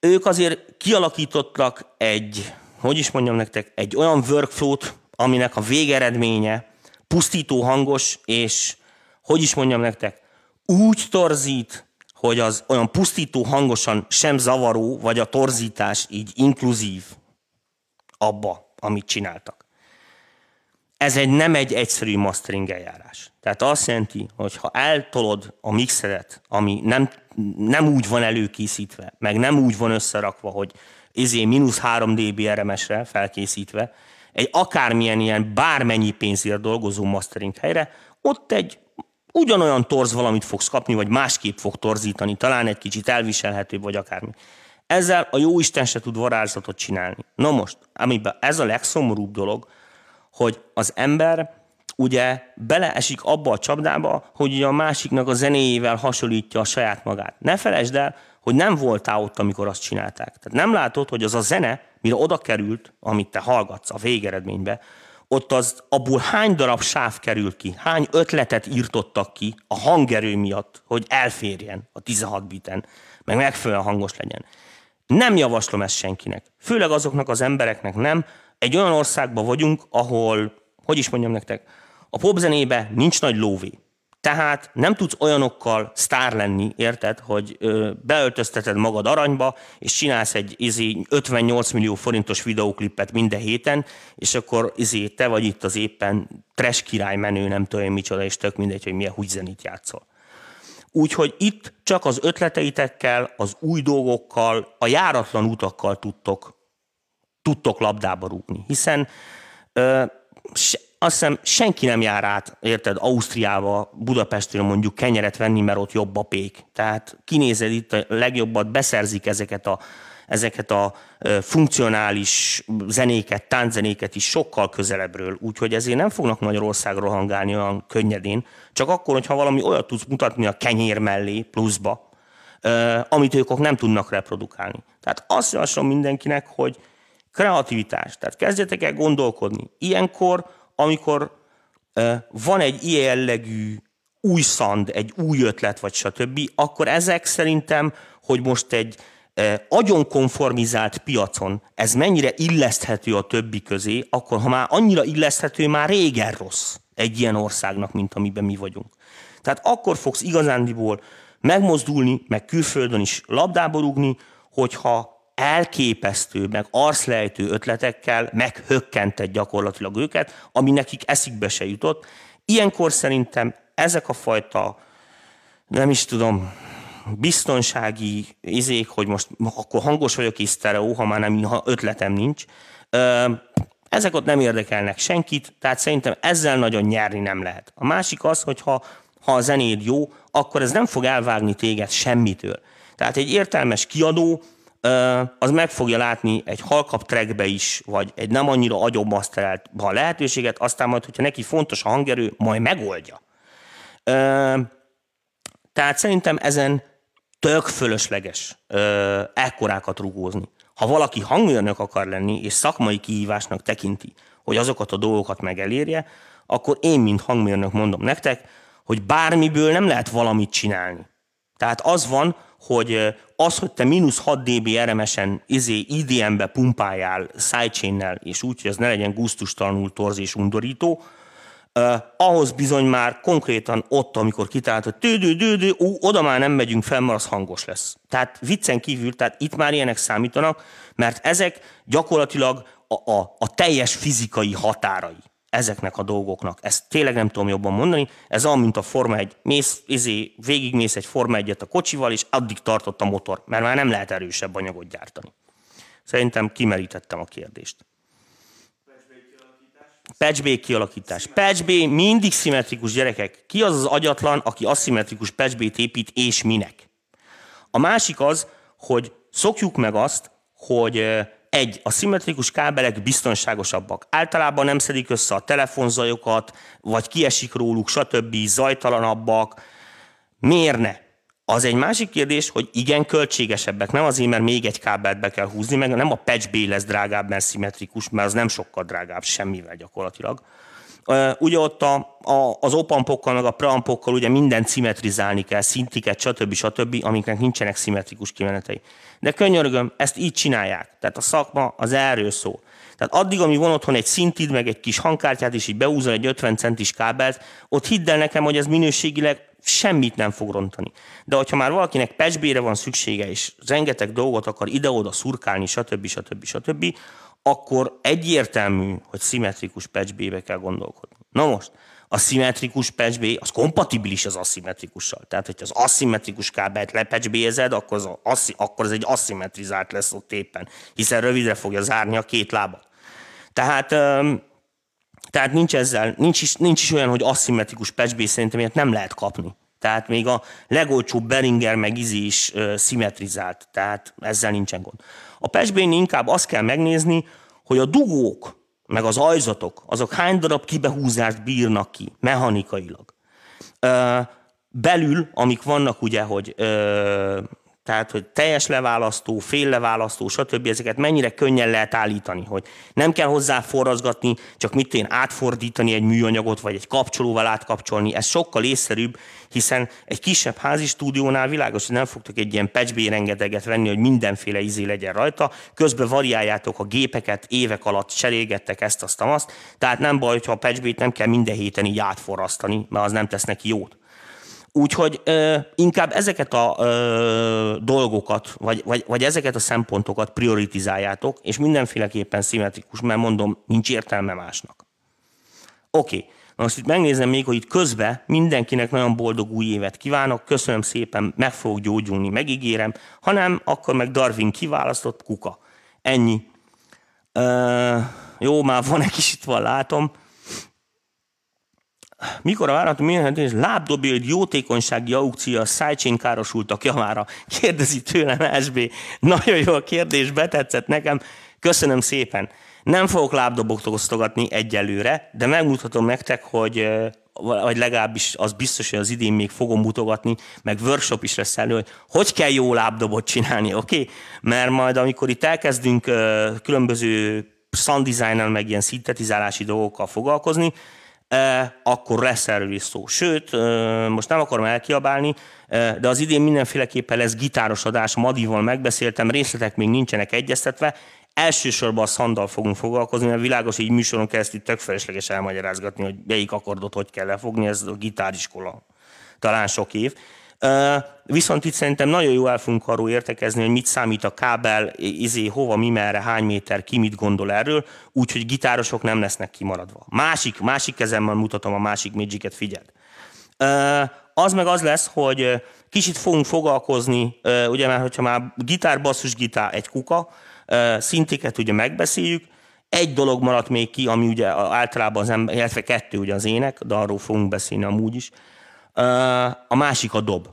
Ők azért kialakítottak egy, hogy is mondjam nektek, egy olyan workflow-t, aminek a végeredménye pusztító hangos, és hogy is mondjam nektek, úgy torzít, hogy az olyan pusztító hangosan sem zavaró, vagy a torzítás így inkluzív abba, amit csináltak. Ez egy nem egy egyszerű mastering eljárás. Tehát azt jelenti, hogy ha eltolod a mixeret, ami nem, nem úgy van előkészítve, meg nem úgy van összerakva, hogy izé mínusz 3 dB RMS-re felkészítve, egy akármilyen ilyen bármennyi pénzért dolgozó mastering helyre, ott egy ugyanolyan torz valamit fogsz kapni, vagy másképp fog torzítani, talán egy kicsit elviselhetőbb, vagy akármi. Ezzel a jó Isten se tud varázslatot csinálni. Na most, amiben ez a legszomorúbb dolog, hogy az ember ugye beleesik abba a csapdába, hogy a másiknak a zenéjével hasonlítja a saját magát. Ne felejtsd el, hogy nem voltál ott, amikor azt csinálták. Tehát nem látod, hogy az a zene, mire oda került, amit te hallgatsz a végeredménybe, ott az, abból hány darab sáv került ki, hány ötletet írtottak ki a hangerő miatt, hogy elférjen a 16 biten, meg megfelelően hangos legyen. Nem javaslom ezt senkinek. Főleg azoknak az embereknek nem. Egy olyan országban vagyunk, ahol, hogy is mondjam nektek, a popzenébe nincs nagy lóvé. Tehát nem tudsz olyanokkal sztár lenni, érted, hogy beöltözteted magad aranyba, és csinálsz egy izé, 58 millió forintos videóklipet minden héten, és akkor izé, te vagy itt az éppen trash király menő, nem tudom micsoda, és tök mindegy, hogy milyen húgyzenit játszol. Úgyhogy itt csak az ötleteitekkel, az új dolgokkal, a járatlan utakkal tudtok, tudtok labdába rúgni. Hiszen ö, se, azt hiszem senki nem jár át, érted, Ausztriába, Budapestről mondjuk kenyeret venni, mert ott jobb a pék. Tehát kinézed itt a legjobbat, beszerzik ezeket a, ezeket a funkcionális zenéket, tánczenéket is sokkal közelebbről, úgyhogy ezért nem fognak Magyarországról hangálni olyan könnyedén, csak akkor, hogyha valami olyat tudsz mutatni a kenyér mellé pluszba, amit ők nem tudnak reprodukálni. Tehát azt javaslom mindenkinek, hogy kreativitás, tehát kezdjetek el gondolkodni. Ilyenkor amikor van egy ilyen jellegű új szand, egy új ötlet, vagy stb., akkor ezek szerintem, hogy most egy agyon konformizált piacon ez mennyire illeszthető a többi közé, akkor ha már annyira illeszthető, már régen rossz egy ilyen országnak, mint amiben mi vagyunk. Tehát akkor fogsz igazándiból megmozdulni, meg külföldön is labdába rúgni, hogyha elképesztő, meg arszlejtő ötletekkel meghökkentett gyakorlatilag őket, ami nekik eszikbe se jutott. Ilyenkor szerintem ezek a fajta, nem is tudom, biztonsági izék, hogy most akkor hangos vagyok és sztereó, ha már nem, ha ötletem nincs, ezek ott nem érdekelnek senkit, tehát szerintem ezzel nagyon nyerni nem lehet. A másik az, hogy ha, ha a zenéd jó, akkor ez nem fog elvágni téged semmitől. Tehát egy értelmes kiadó az meg fogja látni egy halkap trackbe is, vagy egy nem annyira agyonmaszterelt a lehetőséget, aztán majd, hogyha neki fontos a hangerő, majd megoldja. Tehát szerintem ezen tök fölösleges ekkorákat rugózni. Ha valaki hangmérnök akar lenni, és szakmai kihívásnak tekinti, hogy azokat a dolgokat megelérje, akkor én, mint hangmérnök mondom nektek, hogy bármiből nem lehet valamit csinálni. Tehát az van, hogy az, hogy te mínusz 6 dB RMS-en izé IDM-be pumpáljál sidechain és úgy, hogy ez ne legyen gusztustalanul torz és undorító, Uh, ahhoz bizony már konkrétan ott, amikor kitalált, hogy tődő, dődő, ó, oda már nem megyünk fel, mert az hangos lesz. Tehát viccen kívül, tehát itt már ilyenek számítanak, mert ezek gyakorlatilag a, a, a teljes fizikai határai ezeknek a dolgoknak. Ezt tényleg nem tudom jobban mondani. Ez olyan, mint a Forma 1. Mész, izé, végigmész egy Forma 1 a kocsival, és addig tartott a motor, mert már nem lehet erősebb anyagot gyártani. Szerintem kimerítettem a kérdést. Patch B kialakítás. Patch B mindig szimmetrikus gyerekek. Ki az az agyatlan, aki aszimmetrikus Patch B-t épít, és minek? A másik az, hogy szokjuk meg azt, hogy egy, a szimmetrikus kábelek biztonságosabbak. Általában nem szedik össze a telefonzajokat, vagy kiesik róluk, stb. zajtalanabbak. Miért ne? Az egy másik kérdés, hogy igen, költségesebbek. Nem azért, mert még egy kábelt be kell húzni, meg nem a patch B lesz drágább, mert szimmetrikus, mert az nem sokkal drágább semmivel gyakorlatilag. Ugye ott a, a, az opampokkal, meg a preampokkal ugye minden szimmetrizálni kell, szintiket, stb. stb., amiknek nincsenek szimmetrikus kimenetei. De könyörgöm, ezt így csinálják. Tehát a szakma az erről szó. Tehát addig, amíg van otthon egy szintid, meg egy kis hangkártyát, és így beúzol egy 50 centis kábelt, ott hidd el nekem, hogy ez minőségileg semmit nem fog rontani. De hogyha már valakinek pecsbére van szüksége, és rengeteg dolgot akar ide-oda szurkálni, stb. stb. stb., akkor egyértelmű, hogy szimmetrikus patchb kell gondolkodni. Na most, a szimmetrikus patchb az kompatibilis az aszimmetrikussal. Tehát, hogyha az aszimmetrikus kábelt lepatchbézed, akkor az, aszi, akkor az egy aszimmetrizált lesz ott éppen, hiszen rövidre fogja zárni a két lábat. Tehát, tehát nincs ezzel, nincs is, nincs is olyan, hogy aszimmetrikus patchb szerintem ilyet nem lehet kapni. Tehát még a legolcsóbb Beringer meg Izi is uh, szimmetrizált, tehát ezzel nincsen gond. A patchb inkább azt kell megnézni, hogy a dugók, meg az ajzatok, azok hány darab kibehúzást bírnak ki mechanikailag. Belül, amik vannak ugye, hogy tehát hogy teljes leválasztó, fél leválasztó, stb. ezeket mennyire könnyen lehet állítani, hogy nem kell hozzá forrazgatni, csak mit én átfordítani egy műanyagot, vagy egy kapcsolóval átkapcsolni, ez sokkal észszerűbb, hiszen egy kisebb házi stúdiónál világos, hogy nem fogtok egy ilyen patchb rengeteget venni, hogy mindenféle izé legyen rajta, közben variáljátok a gépeket, évek alatt cserélgettek ezt, azt, azt, tehát nem baj, hogyha a patchb nem kell minden héten így átforrasztani, mert az nem tesz neki jót. Úgyhogy ö, inkább ezeket a ö, dolgokat, vagy, vagy, vagy ezeket a szempontokat prioritizáljátok, és mindenféleképpen szimmetrikus, mert mondom, nincs értelme másnak. Oké, okay. most itt megnézem még, hogy itt közben mindenkinek nagyon boldog új évet kívánok, köszönöm szépen, meg fogok gyógyulni, megígérem, ha nem, akkor meg Darwin kiválasztott kuka. Ennyi. Ö, jó, már van egy kicsit van, látom. Mikor a várható mérhető lábdobild jótékonysági aukció a sidechain károsultak javára? Kérdezi tőlem SB. Nagyon jó a kérdés, betetszett nekem. Köszönöm szépen. Nem fogok lábdobot osztogatni egyelőre, de megmutatom nektek, hogy vagy legalábbis az biztos, hogy az idén még fogom mutogatni, meg workshop is lesz elő, hogy hogy kell jó lábdobot csinálni, oké? Okay? Mert majd amikor itt elkezdünk különböző sound design meg ilyen szintetizálási dolgokkal foglalkozni, akkor lesz erről is szó. Sőt, most nem akarom elkiabálni, de az idén mindenféleképpen lesz gitáros adás, Madival megbeszéltem, részletek még nincsenek egyeztetve, elsősorban a szandal fogunk foglalkozni, mert világos, így műsoron keresztül tök felesleges elmagyarázgatni, hogy melyik akkordot hogy kell lefogni, ez a gitáriskola. Talán sok év. Viszont itt szerintem nagyon jó el fogunk arról értekezni, hogy mit számít a kábel, izé, hova, mi, merre, hány méter, ki mit gondol erről, úgyhogy gitárosok nem lesznek kimaradva. Másik, másik kezemmel mutatom a másik magic figyeld. Az meg az lesz, hogy kicsit fogunk foglalkozni, ugye mert hogyha már gitár, basszus, gitár, egy kuka, szintiket ugye megbeszéljük, egy dolog maradt még ki, ami ugye általában az ember, illetve kettő ugye az ének, de arról fogunk beszélni amúgy is, a másik a dob.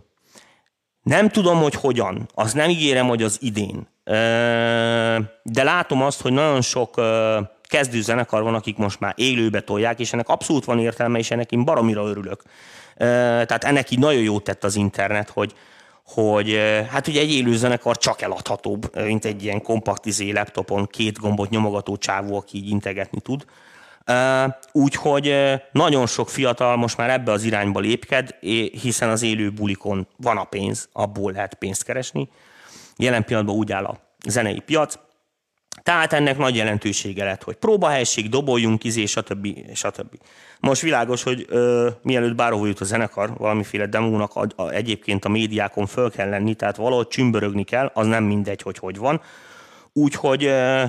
Nem tudom, hogy hogyan, azt nem ígérem, hogy az idén. De látom azt, hogy nagyon sok kezdő zenekar van, akik most már élőbe tolják, és ennek abszolút van értelme, és ennek én baromira örülök. Tehát ennek így nagyon jót tett az internet, hogy, hogy hát ugye egy élő zenekar csak eladhatóbb, mint egy ilyen kompakt izé laptopon két gombot nyomogató csávó, aki így integetni tud. Úgyhogy nagyon sok fiatal most már ebbe az irányba lépked, hiszen az élő bulikon van a pénz, abból lehet pénzt keresni. Jelen pillanatban úgy áll a zenei piac. Tehát ennek nagy jelentősége lett, hogy próbahelyiség, doboljunk, izé, stb. stb. Most világos, hogy ö, mielőtt bárhol jut a zenekar, valamiféle demónak a, a, egyébként a médiákon föl kell lenni, tehát valahogy csümbörögni kell, az nem mindegy, hogy hogy van. Úgyhogy ö,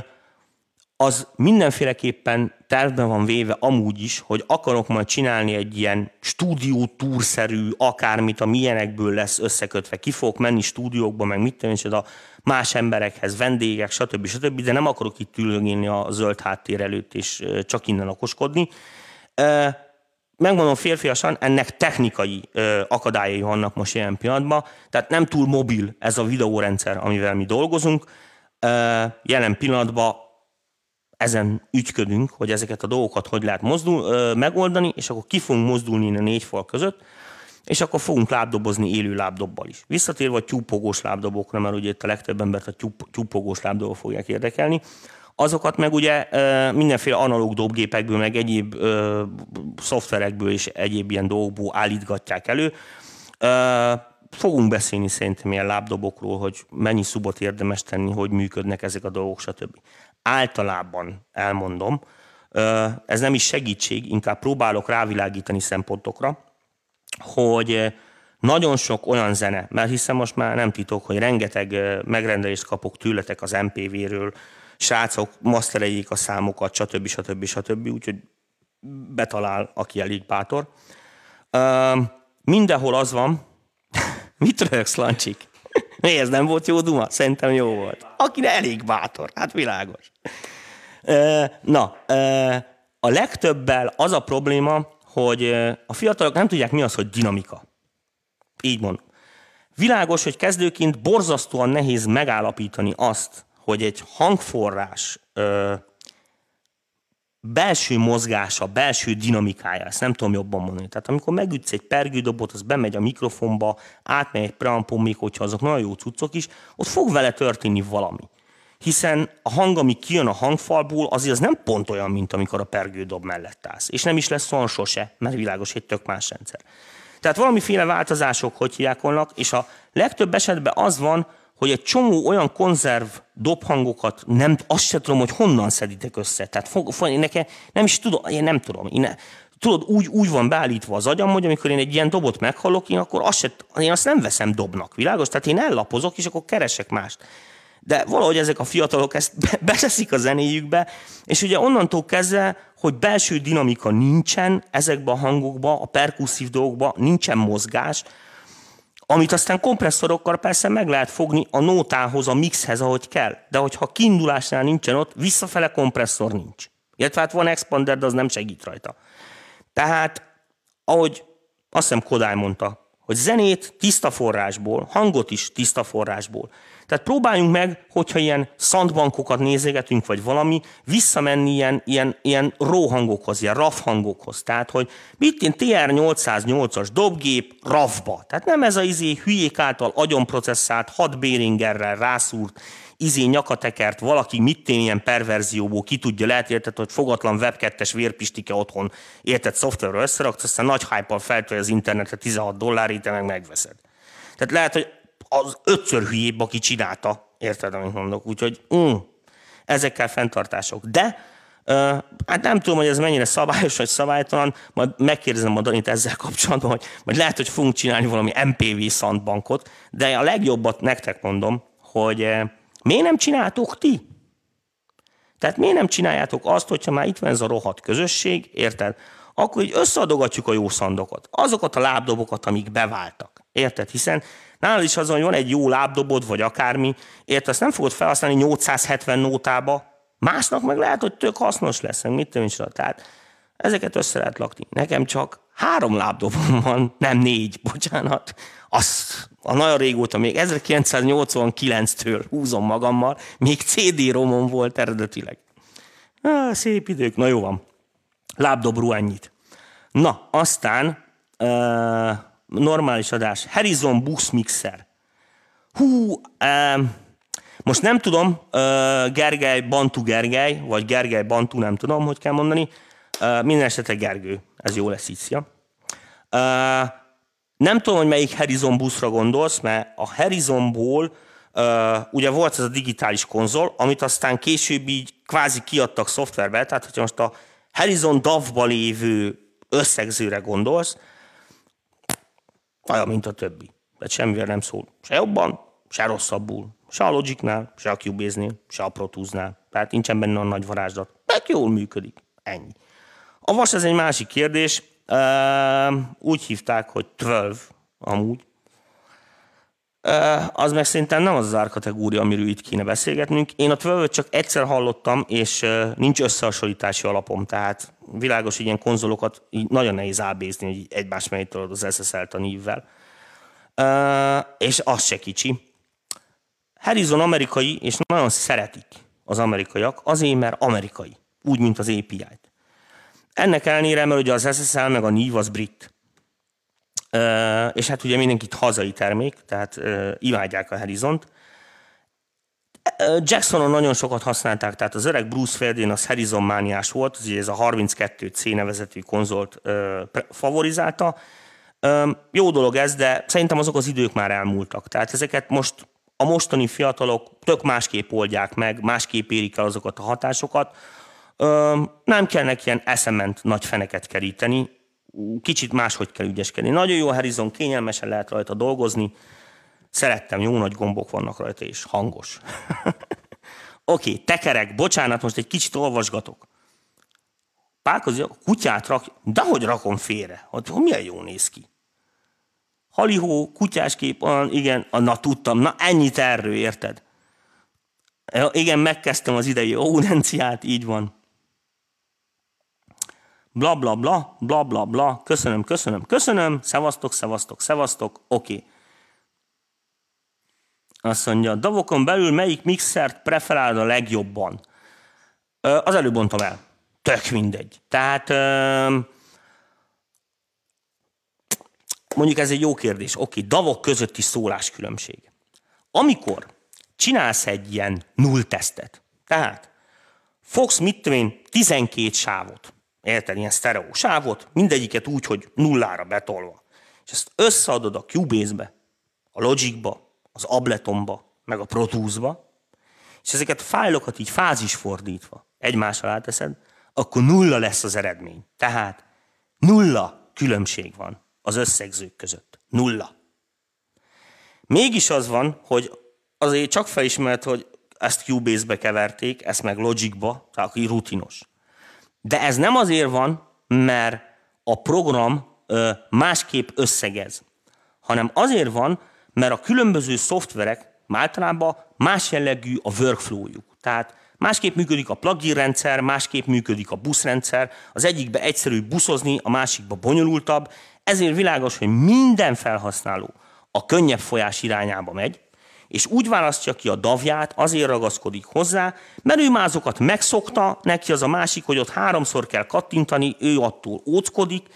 az mindenféleképpen tervben van véve amúgy is, hogy akarok majd csinálni egy ilyen stúdió túrszerű, akármit, a milyenekből lesz összekötve. Ki fogok menni stúdiókba, meg mit tenni, a más emberekhez, vendégek, stb. stb. De nem akarok itt ülni a zöld háttér előtt, és csak innen okoskodni. Megmondom férfiasan, ennek technikai akadályai vannak most ilyen pillanatban, tehát nem túl mobil ez a videórendszer, amivel mi dolgozunk, Jelen pillanatban ezen ügyködünk, hogy ezeket a dolgokat hogy lehet mozdul, megoldani, és akkor ki fogunk mozdulni a négy fal között, és akkor fogunk lábdobozni élő lábdobbal is. Visszatérve a tyúpogós lábdobokra, mert ugye itt a legtöbb embert a tyúpogós lábdobok fogják érdekelni, azokat meg ugye mindenféle analóg dobgépekből, meg egyéb ö, szoftverekből és egyéb ilyen dolgokból állítgatják elő. Ö, fogunk beszélni szerintem ilyen lábdobokról, hogy mennyi szubot érdemes tenni, hogy működnek ezek a dolgok, stb. Általában elmondom, ez nem is segítség, inkább próbálok rávilágítani szempontokra, hogy nagyon sok olyan zene, mert hiszen most már nem titok, hogy rengeteg megrendelést kapok tőletek az MPV-ről, srácok masztereljék a számokat, stb. stb. stb. Úgyhogy betalál, aki elég bátor. mindenhol az van, mit röhögsz, Lancsik? Mi ez nem volt jó duma? Szerintem jó volt. Aki elég bátor, hát világos. na, a legtöbbel az a probléma, hogy a fiatalok nem tudják, mi az, hogy dinamika. Így mondom. Világos, hogy kezdőként borzasztóan nehéz megállapítani azt, hogy egy hangforrás belső mozgása, belső dinamikája, ezt nem tudom jobban mondani. Tehát amikor megütsz egy pergődobot, az bemegy a mikrofonba, átmegy egy preampon, még hogyha azok nagyon jó cuccok is, ott fog vele történni valami. Hiszen a hang, ami kijön a hangfalból, azért az nem pont olyan, mint amikor a pergődob mellett állsz. És nem is lesz olyan sose, mert világos, egy tök más rendszer. Tehát valamiféle változások hogy hívják és a legtöbb esetben az van, hogy egy csomó olyan konzerv dobhangokat nem, azt sem tudom, hogy honnan szeditek össze. Tehát fog, fog, nekem nem is tudom, én nem tudom. Én ne, tudod, úgy, úgy van beállítva az agyam, hogy amikor én egy ilyen dobot meghallok, én akkor azt, se, én azt nem veszem dobnak, világos? Tehát én ellapozok, és akkor keresek mást. De valahogy ezek a fiatalok ezt beteszik a zenéjükbe, és ugye onnantól kezdve, hogy belső dinamika nincsen ezekben a hangokban, a perkusszív dolgokban, nincsen mozgás, amit aztán kompresszorokkal persze meg lehet fogni a nótához, a mixhez, ahogy kell. De hogyha kiindulásnál nincsen ott, visszafele kompresszor nincs. Illetve hát van expander, de az nem segít rajta. Tehát, ahogy azt hiszem Kodály mondta, hogy zenét tiszta forrásból, hangot is tiszta forrásból. Tehát próbáljunk meg, hogyha ilyen szandbankokat nézegetünk, vagy valami, visszamenni ilyen, ilyen, ilyen róhangokhoz, ilyen RAF hangokhoz. Tehát, hogy mit én TR-808-as dobgép RAF-ba. Tehát nem ez a izé hülyék által agyonprocesszált, hat béringerrel rászúrt, izé nyakatekert valaki mit tén ilyen perverzióból ki tudja, lehet érted, hogy fogatlan web vérpistike otthon érted szoftverről összerakt, aztán nagy hype-al feltölj az internetre 16 dollárért, te meg megveszed. Tehát lehet, hogy az ötször hülyébb, aki csinálta, érted, amit mondok, úgyhogy mm, ezekkel fenntartások. De Uh, hát nem tudom, hogy ez mennyire szabályos vagy szabálytalan, majd megkérdezem a Danit ezzel kapcsolatban, hogy majd lehet, hogy fogunk csinálni valami MPV szandbankot, de a legjobbat nektek mondom, hogy Miért nem csináltok ti? Tehát miért nem csináljátok azt, hogyha már itt van ez a rohadt közösség, érted? Akkor így összeadogatjuk a jó szandokat. Azokat a lábdobokat, amik beváltak. Érted? Hiszen nálad is azon, van egy jó lábdobod, vagy akármi, érted? Azt nem fogod felhasználni 870 nótába, másnak meg lehet, hogy tök hasznos lesz, mit tudom is. Tehát ezeket össze lehet lakni. Nekem csak három lábdobom van, nem négy, bocsánat. Azt a nagyon régóta, még 1989-től húzom magammal, még CD-romon volt eredetileg. Ah, szép idők, na jó van. Lábdobró ennyit. Na, aztán uh, normális adás. Harrison Bus Mixer. Hú, uh, most nem tudom, uh, Gergely, Bantu Gergely, vagy Gergely Bantu, nem tudom, hogy kell mondani. Uh, minden esetre Gergő, ez jó lesz így, Uh, nem tudom, hogy melyik Harrison buszra gondolsz, mert a Harrisonból uh, ugye volt ez a digitális konzol, amit aztán később így kvázi kiadtak szoftverbe, tehát hogyha most a Harrison DAV-ba lévő összegzőre gondolsz, olyan, mint a többi. De semmivel nem szól. Se jobban, se rosszabbul. Se a Logicnál, se a Cubase-nél, se a Pro Tools-nál. Tehát nincsen benne a nagy varázslat. Meg jól működik. Ennyi. A vas ez egy másik kérdés. Úgy hívták, hogy 12 amúgy. Az meg szerintem nem az az árkategória, amiről itt kéne beszélgetnünk. Én a 12 csak egyszer hallottam, és nincs összehasonlítási alapom, tehát világos, hogy ilyen konzolokat így nagyon nehéz ábézni, hogy egymás mellé tudod az SSL-t a nívvel. És az se kicsi. Harrison amerikai, és nagyon szeretik az amerikaiak, azért, mert amerikai, úgy, mint az API-t. Ennek ellenére, mert ugye az SSL meg a NIV az brit. És hát ugye mindenkit hazai termék, tehát imádják a Harrison-t. Jacksonon nagyon sokat használták, tehát az öreg Bruce Ferdin az Harrison mániás volt, az ez a 32C nevezetű konzolt favorizálta. Jó dolog ez, de szerintem azok az idők már elmúltak. Tehát ezeket most a mostani fiatalok tök másképp oldják meg, másképp érik el azokat a hatásokat. Nem kellnek ilyen eszement nagy feneket keríteni, kicsit máshogy kell ügyeskedni. Nagyon jó a Harrison, kényelmesen lehet rajta dolgozni. Szerettem, jó nagy gombok vannak rajta, és hangos. Oké, okay, tekerek, bocsánat, most egy kicsit olvasgatok. Pálkozi, a kutyát rak, de hogy rakom félre? Hogy milyen jó néz ki. Halihó, kutyáskép, igen, na tudtam, na ennyit erről, érted? Igen, megkezdtem az idei audenciát, így van. Bla, bla, bla, bla, bla, bla, köszönöm, köszönöm, köszönöm, szevasztok, szevasztok, szevasztok, oké. Azt mondja, Davokon belül melyik mixert preferálod a legjobban? Az előbb mondtam el. Tök mindegy. Tehát mondjuk ez egy jó kérdés. Oké, davok közötti szóláskülönbség. Amikor csinálsz egy ilyen null tesztet, tehát fogsz mit tudom én, 12 sávot, érted, ilyen sztereó sávot, mindegyiket úgy, hogy nullára betolva, és ezt összeadod a Cubase-be, a Logicba, az Abletonba, meg a Pro Tools-ba, és ezeket fájlokat így fázisfordítva egymásra áteszed, akkor nulla lesz az eredmény. Tehát nulla különbség van az összegzők között. Nulla. Mégis az van, hogy azért csak felismert, hogy ezt Cubase-be keverték, ezt meg Logicba, tehát aki rutinos. De ez nem azért van, mert a program másképp összegez, hanem azért van, mert a különböző szoftverek általában más jellegű a workflowjuk. Tehát másképp működik a plugin rendszer, másképp működik a buszrendszer, az egyikbe egyszerű buszozni, a másikba bonyolultabb, ezért világos, hogy minden felhasználó a könnyebb folyás irányába megy, és úgy választja ki a davját, azért ragaszkodik hozzá, mert ő már azokat megszokta, neki az a másik, hogy ott háromszor kell kattintani, ő attól óckodik,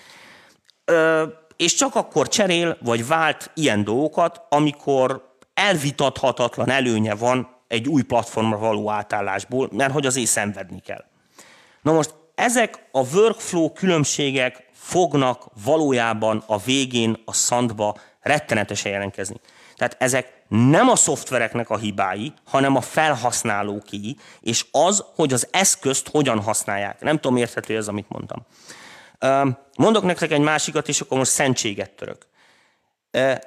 és csak akkor cserél, vagy vált ilyen dolgokat, amikor elvitathatatlan előnye van egy új platformra való átállásból, mert hogy azért szenvedni kell. Na most ezek a workflow különbségek fognak valójában a végén a szandba rettenetesen jelentkezni. Tehát ezek nem a szoftvereknek a hibái, hanem a felhasználóké, és az, hogy az eszközt hogyan használják. Nem tudom, érthető ez, amit mondtam. Mondok nektek egy másikat, és akkor most szentséget török.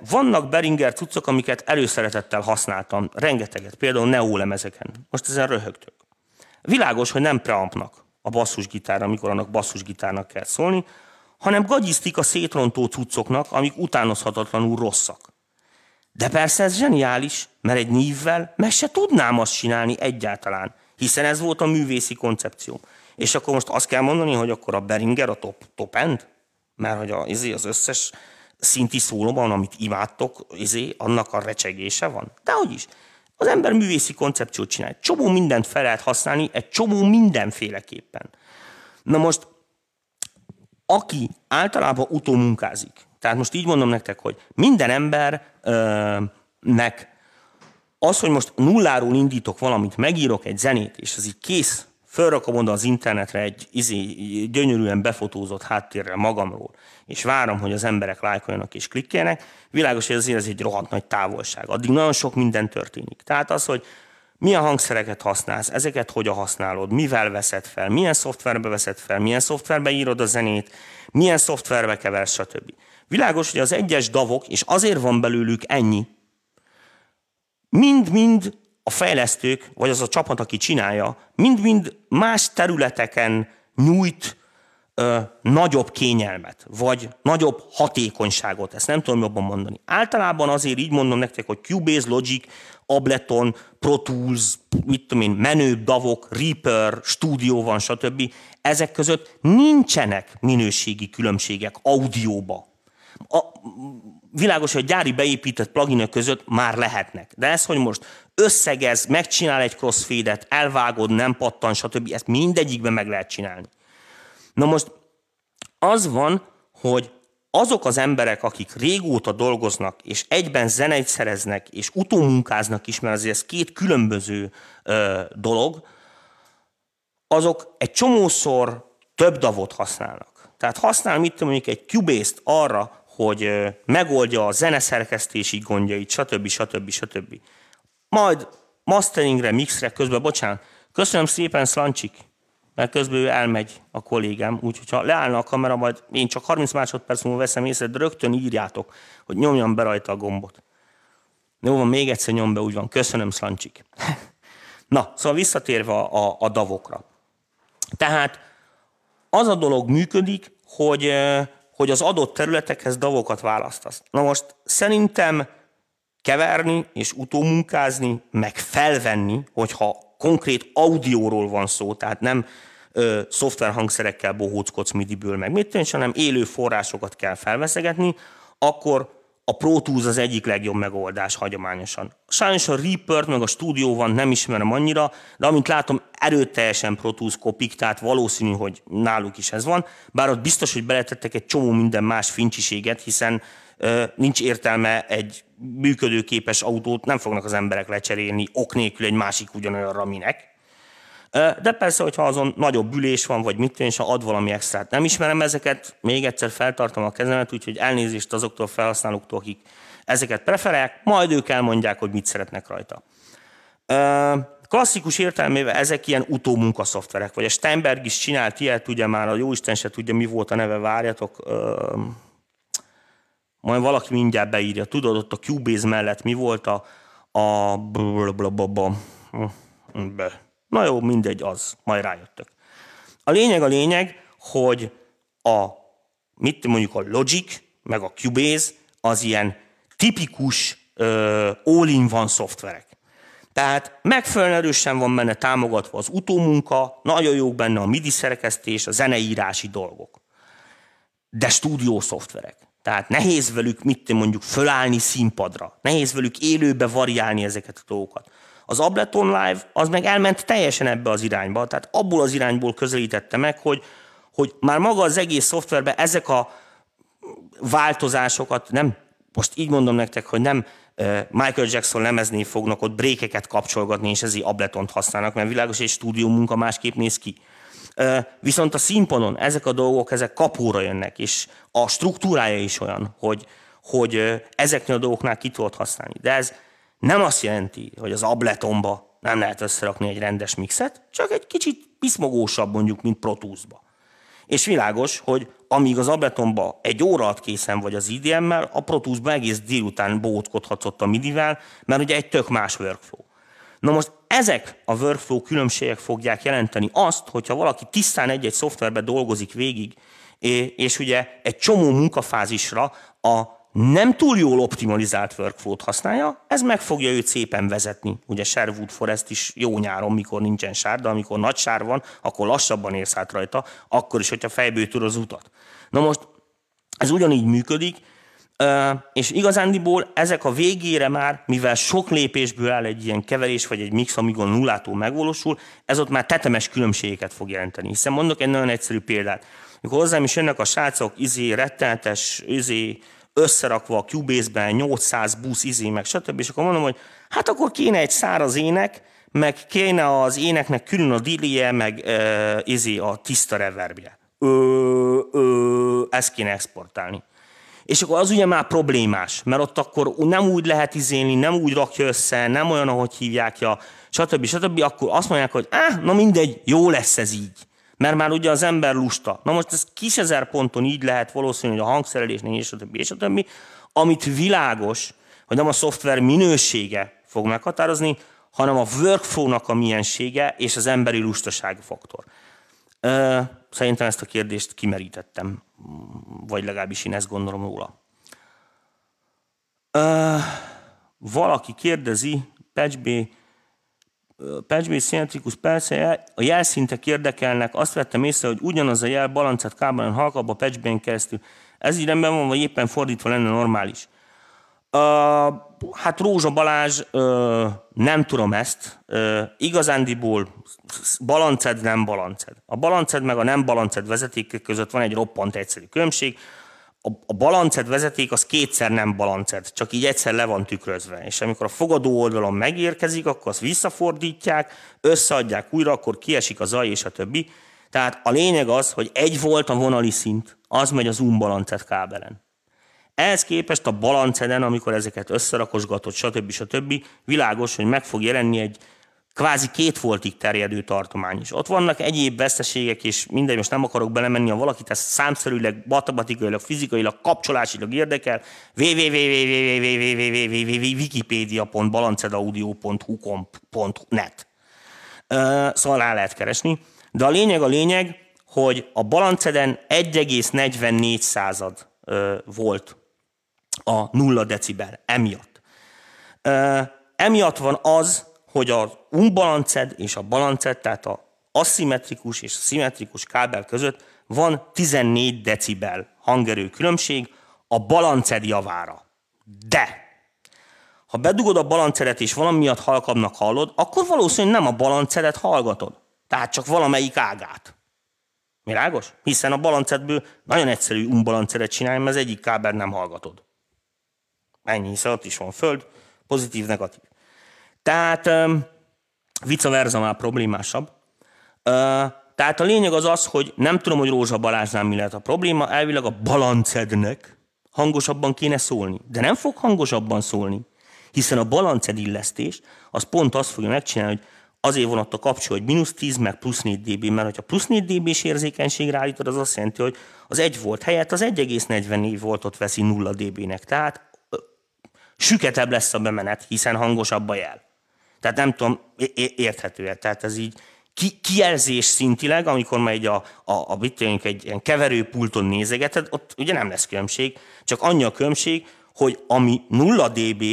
Vannak Beringer cuccok, amiket előszeretettel használtam, rengeteget, például neólemezeken. Most ezen röhögtök. Világos, hogy nem preampnak a basszusgitár, amikor annak basszusgitárnak kell szólni, hanem gagyisztik a szétrontó cuccoknak, amik utánozhatatlanul rosszak. De persze ez zseniális, mert egy nyívvel meg se tudnám azt csinálni egyáltalán, hiszen ez volt a művészi koncepció. És akkor most azt kell mondani, hogy akkor a Beringer a top, top end? Mert hogy a, izé, az összes szinti szólóban, amit imádtok, izé, annak a recsegése van. De hogy is. Az ember művészi koncepciót csinál. Csomó mindent fel lehet használni, egy csomó mindenféleképpen. Na most, aki általában utómunkázik, tehát most így mondom nektek, hogy minden embernek az, hogy most nulláról indítok valamit, megírok egy zenét, és az így kész, fölrakom oda az internetre egy izé, gyönyörűen befotózott háttérrel magamról, és várom, hogy az emberek lájkoljanak és klikkeljenek, világos, hogy azért ez egy rohadt nagy távolság. Addig nagyon sok minden történik. Tehát az, hogy milyen hangszereket használsz, ezeket hogyan használod, mivel veszed fel, milyen szoftverbe veszed fel, milyen szoftverbe írod a zenét, milyen szoftverbe keversz, stb. Világos, hogy az egyes davok, és azért van belőlük ennyi, mind-mind a fejlesztők, vagy az a csapat, aki csinálja, mind-mind más területeken nyújt ö, nagyobb kényelmet, vagy nagyobb hatékonyságot, ezt nem tudom jobban mondani. Általában azért így mondom nektek, hogy Cubase, Logic, Ableton, Pro Tools, mit tudom én, menőbb davok, Reaper, Studio van, stb. Ezek között nincsenek minőségi különbségek audióba. A, világos, hogy gyári beépített pluginok között már lehetnek. De ez, hogy most összegez, megcsinál egy crossfade-et, elvágod, nem pattan, stb. Ezt mindegyikben meg lehet csinálni. Na most az van, hogy azok az emberek, akik régóta dolgoznak, és egyben zeneit szereznek, és utómunkáznak is, mert azért ez két különböző ö, dolog, azok egy csomószor több davot használnak. Tehát használ, mit tudom, mondjuk egy Cubase-t arra, hogy megoldja a zeneszerkesztési gondjait, stb. stb. stb. Majd masteringre, mixre közben, bocsánat, köszönöm szépen, Szlancsik, mert közben ő elmegy a kollégám, úgyhogy ha leállna a kamera, majd én csak 30 másodperc múlva veszem észre, de rögtön írjátok, hogy nyomjam be rajta a gombot. Jó van, még egyszer nyom be, úgy van. Köszönöm, Szlancsik. Na, szóval visszatérve a, a, a davokra. Tehát az a dolog működik, hogy, hogy az adott területekhez davokat választasz. Na most szerintem keverni és utómunkázni, meg felvenni, hogyha konkrét audióról van szó, tehát nem ö, szoftverhangszerekkel bohóckodsz midiből, meg mit tűncs, hanem élő forrásokat kell felveszegetni, akkor a Pro Tools az egyik legjobb megoldás hagyományosan. Sajnos a reaper meg a stúdió van, nem ismerem annyira, de amint látom, erőteljesen Pro Tools kopik, tehát valószínű, hogy náluk is ez van, bár ott biztos, hogy beletettek egy csomó minden más fincsiséget, hiszen ö, nincs értelme egy működőképes autót, nem fognak az emberek lecserélni ok nélkül egy másik ugyanolyanra, minek. De persze, hogyha azon nagyobb ülés van, vagy mit és ha ad valami extrát. Nem ismerem ezeket, még egyszer feltartom a kezemet, úgyhogy elnézést azoktól a felhasználóktól, akik ezeket preferálják, majd ők elmondják, hogy mit szeretnek rajta. Klasszikus értelmével ezek ilyen utómunka szoftverek, vagy a Steinberg is csinált ilyet, ugye már a jóisten se tudja, mi volt a neve, várjatok. Majd valaki mindjárt beírja. Tudod, ott a Cubase mellett mi volt a, a Na jó, mindegy, az, majd rájöttök. A lényeg a lényeg, hogy a, mit mondjuk a Logic, meg a Cubase, az ilyen tipikus all-in-one szoftverek. Tehát megfelelően erősen van benne támogatva az utómunka, nagyon jók benne a MIDI szerkesztés, a zeneírási dolgok. De stúdió szoftverek. Tehát nehéz velük, mit mondjuk, fölállni színpadra. Nehéz velük élőbe variálni ezeket a dolgokat. Az Ableton Live az meg elment teljesen ebbe az irányba, tehát abból az irányból közelítette meg, hogy, hogy már maga az egész szoftverben ezek a változásokat nem, most így mondom nektek, hogy nem Michael Jackson lemezni fognak ott brékeket kapcsolgatni, és ezért abletont használnak, mert világos, egy stúdió munka másképp néz ki. Viszont a színpadon ezek a dolgok, ezek kapóra jönnek, és a struktúrája is olyan, hogy, hogy ezeknél a dolgoknál ki tudod használni. De ez nem azt jelenti, hogy az abletonba nem lehet összerakni egy rendes mixet, csak egy kicsit piszmogósabb mondjuk, mint Pro. És világos, hogy amíg az Abletonba egy óra alatt készen vagy az IDM-mel, a Pro Tools-ba egész délután bóckodhatsz ott a MIDI-vel, mert ugye egy tök más workflow. Na most ezek a workflow különbségek fogják jelenteni azt, hogyha valaki tisztán egy-egy szoftverbe dolgozik végig, és ugye egy csomó munkafázisra a nem túl jól optimalizált workflow-t használja, ez meg fogja őt szépen vezetni. Ugye Sherwood Forest is jó nyáron, mikor nincsen sár, de amikor nagy sár van, akkor lassabban érsz át rajta, akkor is, hogyha fejből tud az utat. Na most ez ugyanígy működik, és igazándiból ezek a végére már, mivel sok lépésből áll egy ilyen keverés, vagy egy mix, amikor nullától megvalósul, ez ott már tetemes különbségeket fog jelenteni. Hiszen mondok egy nagyon egyszerű példát. Mikor hozzám is jönnek a srácok, izé, rettenetes, izé, összerakva a Cubase-ben 800 busz izé, meg stb. És akkor mondom, hogy hát akkor kéne egy száraz ének, meg kéne az éneknek külön a dillie, meg uh, izé a tiszta reverbje. Ö, ö, ezt kéne exportálni. És akkor az ugye már problémás, mert ott akkor nem úgy lehet izélni, nem úgy rakja össze, nem olyan, ahogy hívják, ja, stb. stb. Akkor azt mondják, hogy ah, na mindegy, jó lesz ez így. Mert már ugye az ember lusta. Na most ez kis ezer ponton így lehet valószínű, hogy a hangszerelésnél és a többi, és a többi, amit világos, hogy nem a szoftver minősége fog meghatározni, hanem a workflow-nak a miensége és az emberi lustaság faktor. Szerintem ezt a kérdést kimerítettem, vagy legalábbis én ezt gondolom róla. Valaki kérdezi, Patch Patchbase szimmetrikus persze a jelszintek érdekelnek, azt vettem észre, hogy ugyanaz a jel balancát kábelen halkabb a patchben keresztül. Ez így rendben van, vagy éppen fordítva lenne normális. Uh, hát Rózsa Balázs, uh, nem tudom ezt. Uh, igazándiból balanced, nem balanced. A balanced meg a nem balanced vezetékek között van egy roppant egyszerű különbség. A, a balanced vezeték az kétszer nem balanced, csak így egyszer le van tükrözve. És amikor a fogadó oldalon megérkezik, akkor azt visszafordítják, összeadják újra, akkor kiesik a zaj és a többi. Tehát a lényeg az, hogy egy volt a vonali szint, az megy az umbalanced kábelen. Ehhez képest a balanceden, amikor ezeket összerakosgatod, stb. stb. világos, hogy meg fog jelenni egy kvázi két voltig terjedő tartomány is. Ott vannak egyéb veszteségek, és minden, most nem akarok belemenni, ha valakit ez számszerűleg, matematikailag, fizikailag, kapcsolásilag érdekel, www.wikipedia.balancedaudio.hu.net Szóval rá lehet keresni. De a lényeg a lényeg, hogy a balanceden 1,44 század volt a nulla decibel emiatt. Emiatt van az, hogy az umbalanced és a balanced, tehát a aszimmetrikus és a szimmetrikus kábel között van 14 decibel hangerő különbség a balanced javára. De ha bedugod a balancedet és valami miatt halkabbnak hallod, akkor valószínűleg nem a balancedet hallgatod. Tehát csak valamelyik ágát. Világos? Hiszen a balancedből nagyon egyszerű umbalancedet csinálni, mert az egyik kábel nem hallgatod. Ennyi, hiszen ott is van föld, pozitív, negatív. Tehát vice versa már problémásabb. Tehát a lényeg az az, hogy nem tudom, hogy Rózsa Balázsnál mi lehet a probléma, elvileg a balancednek hangosabban kéne szólni. De nem fog hangosabban szólni, hiszen a balanced illesztés az pont azt fogja megcsinálni, hogy azért van ott a kapcsol, hogy mínusz 10 meg plusz 4 dB, mert ha plusz 4 dB-s érzékenységre állítod, az azt jelenti, hogy az 1 volt helyett az 1,44 voltot veszi 0 dB-nek. Tehát süketebb lesz a bemenet, hiszen hangosabb a jel. Tehát nem tudom, érthető -e. Tehát ez így ki, kijelzés szintileg, amikor majd a, a, a egy ilyen keverőpulton nézegeted, ott ugye nem lesz különbség, csak annyi a különbség, hogy ami 0 dB,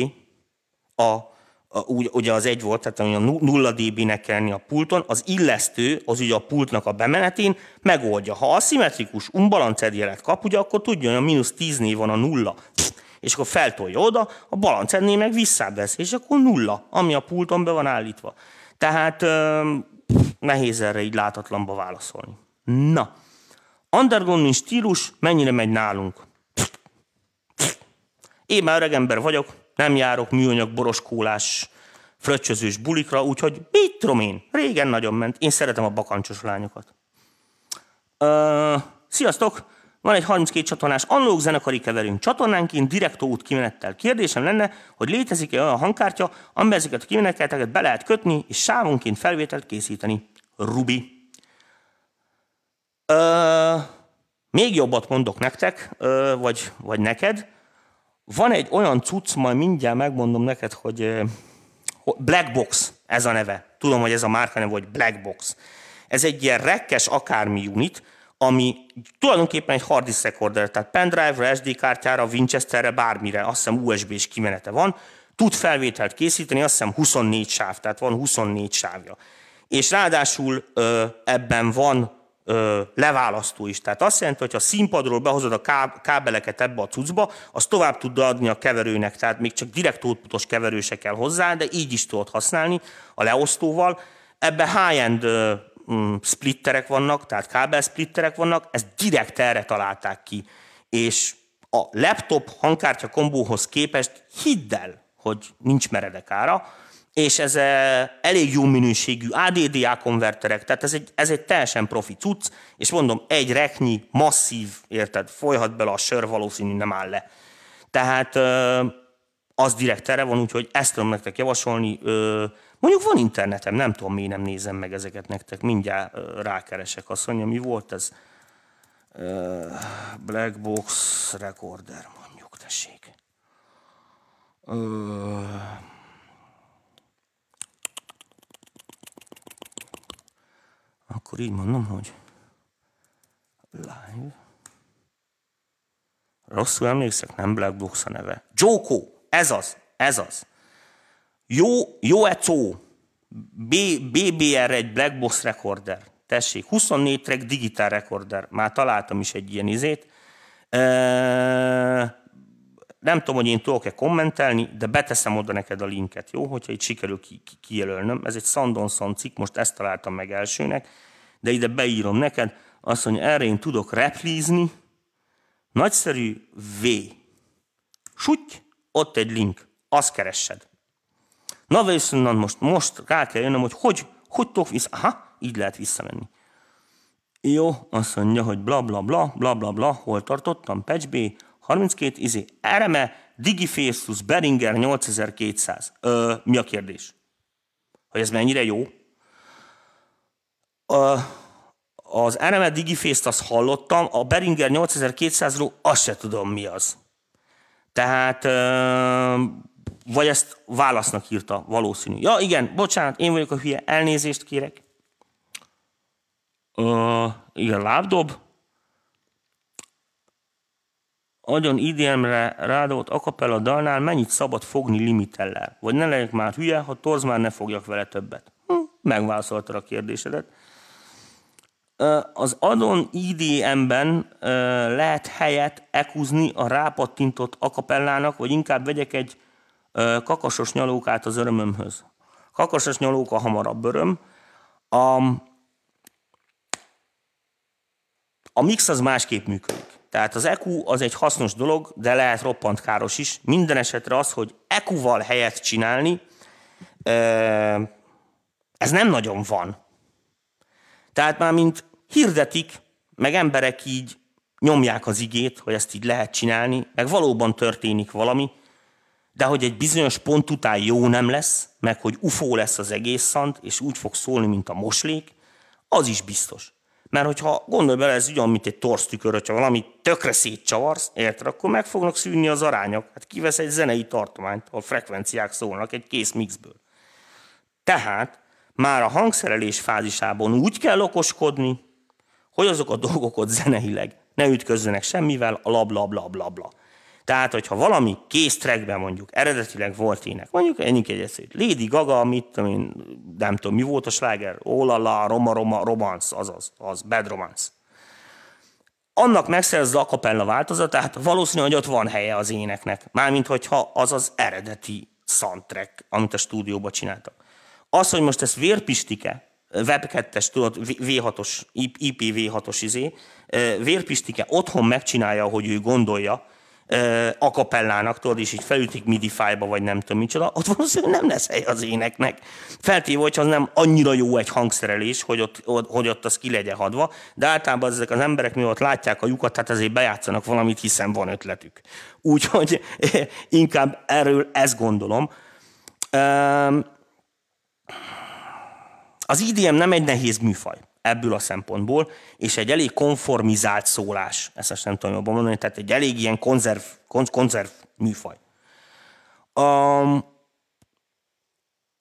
a, a, ugye az egy volt, tehát ami a 0 dB-nek kell lenni a pulton, az illesztő, az ugye a pultnak a bemenetén megoldja. Ha aszimmetrikus, unbalanced jelet kap, ugye akkor tudja, hogy a mínusz 10 név van a nulla és akkor feltolja oda, a balancednél meg visszábesz, és akkor nulla, ami a pulton be van állítva. Tehát euh, nehéz erre így látatlanba válaszolni. Na, underground stílus mennyire megy nálunk? Én már öreg ember vagyok, nem járok műanyag boroskólás, fröccsözős bulikra, úgyhogy mit tudom én, régen nagyon ment. Én szeretem a bakancsos lányokat. Uh, sziasztok! Van egy 32 csatornás analóg zenekari keverünk csatornánként, direktó út kimenettel. Kérdésem lenne, hogy létezik-e olyan hangkártya, amiben ezeket a kimeneteket be lehet kötni, és sávonként felvételt készíteni. Rubi. Ö, még jobbat mondok nektek, ö, vagy, vagy neked. Van egy olyan cucc, majd mindjárt megmondom neked, hogy Black Box, ez a neve. Tudom, hogy ez a márka neve, hogy Black Box. Ez egy ilyen rekkes akármi unit, ami tulajdonképpen egy hard disk recorder, tehát pendrive-ra, SD kártyára, Winchesterre, bármire, azt hiszem USB-s kimenete van, tud felvételt készíteni, azt hiszem 24 sáv, tehát van 24 sávja. És ráadásul ö, ebben van ö, leválasztó is. Tehát azt jelenti, hogy ha színpadról behozod a kábeleket ebbe a cuccba, az tovább tud adni a keverőnek, tehát még csak direkt outputos keverő se kell hozzá, de így is tudod használni a leosztóval. Ebbe high-end mm, splitterek vannak, tehát kábel splitterek vannak, ezt direkt erre találták ki. És a laptop hangkártya kombóhoz képest hidd el, hogy nincs meredek ára, és ez eh, elég jó minőségű ADDA konverterek, tehát ez egy, ez egy teljesen profi cucc, és mondom, egy reknyi, masszív, érted, folyhat bele a sör, valószínű nem áll le. Tehát eh, az direkt erre van, úgyhogy ezt tudom nektek javasolni. Mondjuk van internetem, nem tudom, miért nem nézem meg ezeket nektek. Mindjárt rákeresek. Azt mondja, mi volt ez? Black Box Recorder, mondjuk, tessék. Akkor így mondom, hogy live. Rosszul emlékszek, nem Black Box a neve. Joko, ez az, ez az. Jó, jó Eco, BBR egy Black Box recorder. Tessék, 24 track digitál recorder. Már találtam is egy ilyen izét. Nem tudom, hogy én tudok-e kommentelni, de beteszem oda neked a linket, jó? Hogyha itt sikerül ki, ki, kijelölnöm. Ez egy Sandonson cikk, most ezt találtam meg elsőnek, de ide beírom neked, azt mondja, erre én tudok replízni, nagyszerű V. Suty, ott egy link, azt keressed. Na viszont most, most rá kell jönnöm, hogy hogy, hogy tudok vissza. Aha, így lehet visszamenni. Jó, azt mondja, hogy bla bla bla, bla bla bla, hol tartottam, patch B, 32, izé, Ereme, Digifaceless, Beringer 8200. Ö, mi a kérdés? Hogy ez mennyire jó? Ö, az Ereme Digiface-t azt hallottam, a Beringer 8200-ról azt se tudom mi az. Tehát, ö, vagy ezt válasznak írta, valószínű. Ja, igen, bocsánat, én vagyok a hülye, elnézést kérek. Ö, igen, lábdob. Agyon IDM-re rádolt akapella dalnál mennyit szabad fogni limitellel? Vagy ne legyek már hülye, ha torz már ne fogjak vele többet. Hm, megválaszolta a kérdésedet. Az adon IDM-ben lehet helyet ekuzni a rápattintott akapellának, vagy inkább vegyek egy kakasos nyalókát az örömömhöz. Kakasos nyalóka hamarabb öröm. A, a mix az másképp működik. Tehát az EQ az egy hasznos dolog, de lehet roppant káros is. Minden esetre az, hogy EQ-val helyet csinálni, ez nem nagyon van. Tehát már mint hirdetik, meg emberek így nyomják az igét, hogy ezt így lehet csinálni, meg valóban történik valami, de hogy egy bizonyos pont után jó nem lesz, meg hogy ufó lesz az egész szant, és úgy fog szólni, mint a moslék, az is biztos. Mert hogyha gondolj bele, ez ugyan, mint egy torztükör, hogyha valami tökre szétcsavarsz, érted, akkor meg fognak szűnni az arányok. Hát kivesz egy zenei tartományt, ahol frekvenciák szólnak egy kész mixből. Tehát már a hangszerelés fázisában úgy kell okoskodni, hogy azok a dolgok ott zeneileg ne ütközzenek semmivel, a labla, bla, bla, bla. Tehát, hogyha valami kész trackben mondjuk eredetileg volt ének, mondjuk ennyi egy eszét, Lady Gaga, mit tudom én, nem tudom, mi volt a sláger, Olala, Roma, Roma, Romance, azaz, az, Bad Romance. Annak megszerzze a kapella változatát, valószínű, hogy ott van helye az éneknek. Mármint, hogyha az az eredeti soundtrack, amit a stúdióban csináltak. Az, hogy most ez vérpistike, Web 2-es, tudod, V6-os, IP V6-os izé, vérpistike otthon megcsinálja, hogy ő gondolja, a kapellának, tudod, és így felütik MIDI fájba, vagy nem tudom micsoda, ott valószínűleg nem lesz hely az éneknek. Feltéve, hogy az nem annyira jó egy hangszerelés, hogy ott, hogy ott az ki legyen hadva, de általában ezek az emberek, mi ott látják a lyukat, tehát azért bejátszanak valamit, hiszen van ötletük. Úgyhogy inkább erről ezt gondolom. Az IDM nem egy nehéz műfaj ebből a szempontból, és egy elég konformizált szólás, ezt most nem tudom jobban mondani, tehát egy elég ilyen konzerv, konzerv műfaj. Um,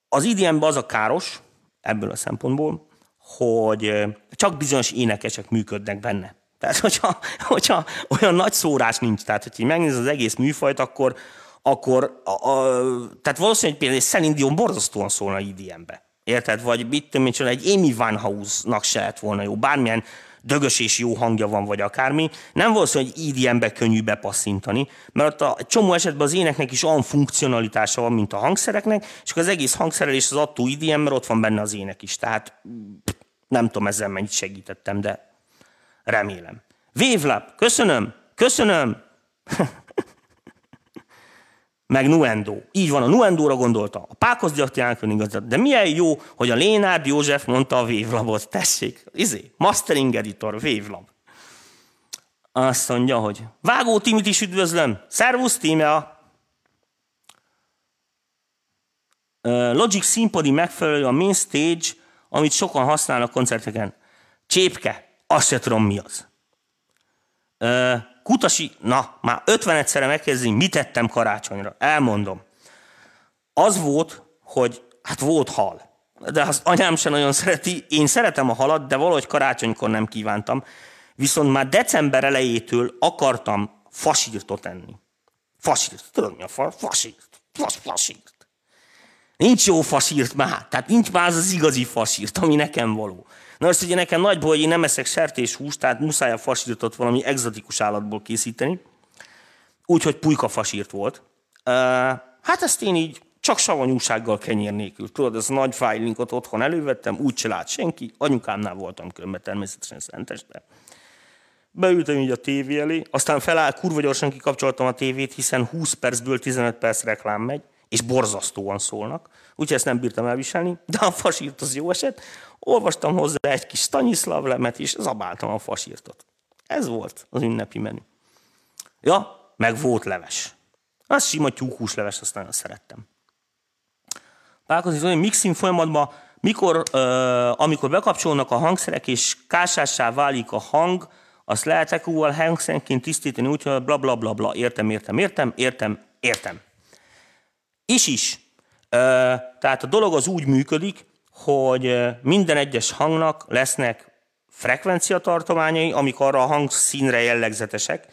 az IDM-ben az a káros, ebből a szempontból, hogy csak bizonyos énekesek működnek benne. Tehát, hogyha, hogyha olyan nagy szórás nincs, tehát, hogyha megnézed az egész műfajt, akkor, akkor a, a, tehát valószínűleg például egy Celine Dion borzasztóan szólna IDM-be. Érted? Vagy mit tudom egy Amy Winehouse-nak se lett volna jó. Bármilyen dögös és jó hangja van, vagy akármi, nem valószínű, hogy EDM-be könnyű bepasszintani, mert a egy csomó esetben az éneknek is olyan funkcionalitása van, mint a hangszereknek, és az egész hangszerelés az attól EDM, mert ott van benne az ének is. Tehát nem tudom ezzel mennyit segítettem, de remélem. Wavelab, köszönöm, köszönöm. meg Nuendo. Így van, a Nuendóra gondolta. A Pákosz Gyaktyának igazat. De milyen jó, hogy a Lénárd József mondta a Wavelabot. Tessék, izé, mastering editor, Wavelab. Azt mondja, hogy Vágó Timit is üdvözlöm. Szervusz, Tímea! Logic színpadi megfelelő a main stage, amit sokan használnak koncerteken. Csépke, azt se tudom mi az. Kutasi, na, már 50 egyszerre megkérdezni, mit tettem karácsonyra. Elmondom. Az volt, hogy hát volt hal. De az anyám sem nagyon szereti. Én szeretem a halat, de valahogy karácsonykor nem kívántam. Viszont már december elejétől akartam fasírtot enni. Fasírt. Tudod mi a fa? Fasírt. Fas, fasírt. Nincs jó fasírt már. Tehát nincs már az az igazi fasírt, ami nekem való. Na most ugye nekem nagy baj, hogy én nem eszek sertéshúst, tehát muszáj a fasírtot valami egzotikus állatból készíteni. úgyhogy pulykafasírt volt. Uh, hát ezt én így csak savanyúsággal kenyér nélkül. Tudod, ez a nagy fájlinkot otthon elővettem, úgy se lát senki. Anyukámnál voltam különben természetesen szenteste. Beültem így a tévé elé, aztán feláll, kurva gyorsan kikapcsoltam a tévét, hiszen 20 percből 15 perc reklám megy, és borzasztóan szólnak. Úgyhogy ezt nem bírtam elviselni, de a fasírt az jó eset. Olvastam hozzá egy kis Stanislav lemet, és zabáltam a fasírtot. Ez volt az ünnepi menü. Ja, meg volt leves. Az sima tyúkhús leves, azt nagyon szerettem. Pálkozni, hogy mixing folyamatban, mikor, uh, amikor bekapcsolnak a hangszerek, és kásássá válik a hang, azt lehet ekúval hangszerenként tisztítani, úgyhogy bla bla bla bla, értem, értem, értem, értem, értem. És is. Tehát a dolog az úgy működik, hogy minden egyes hangnak lesznek frekvenciatartományai, amik arra a hangszínre jellegzetesek.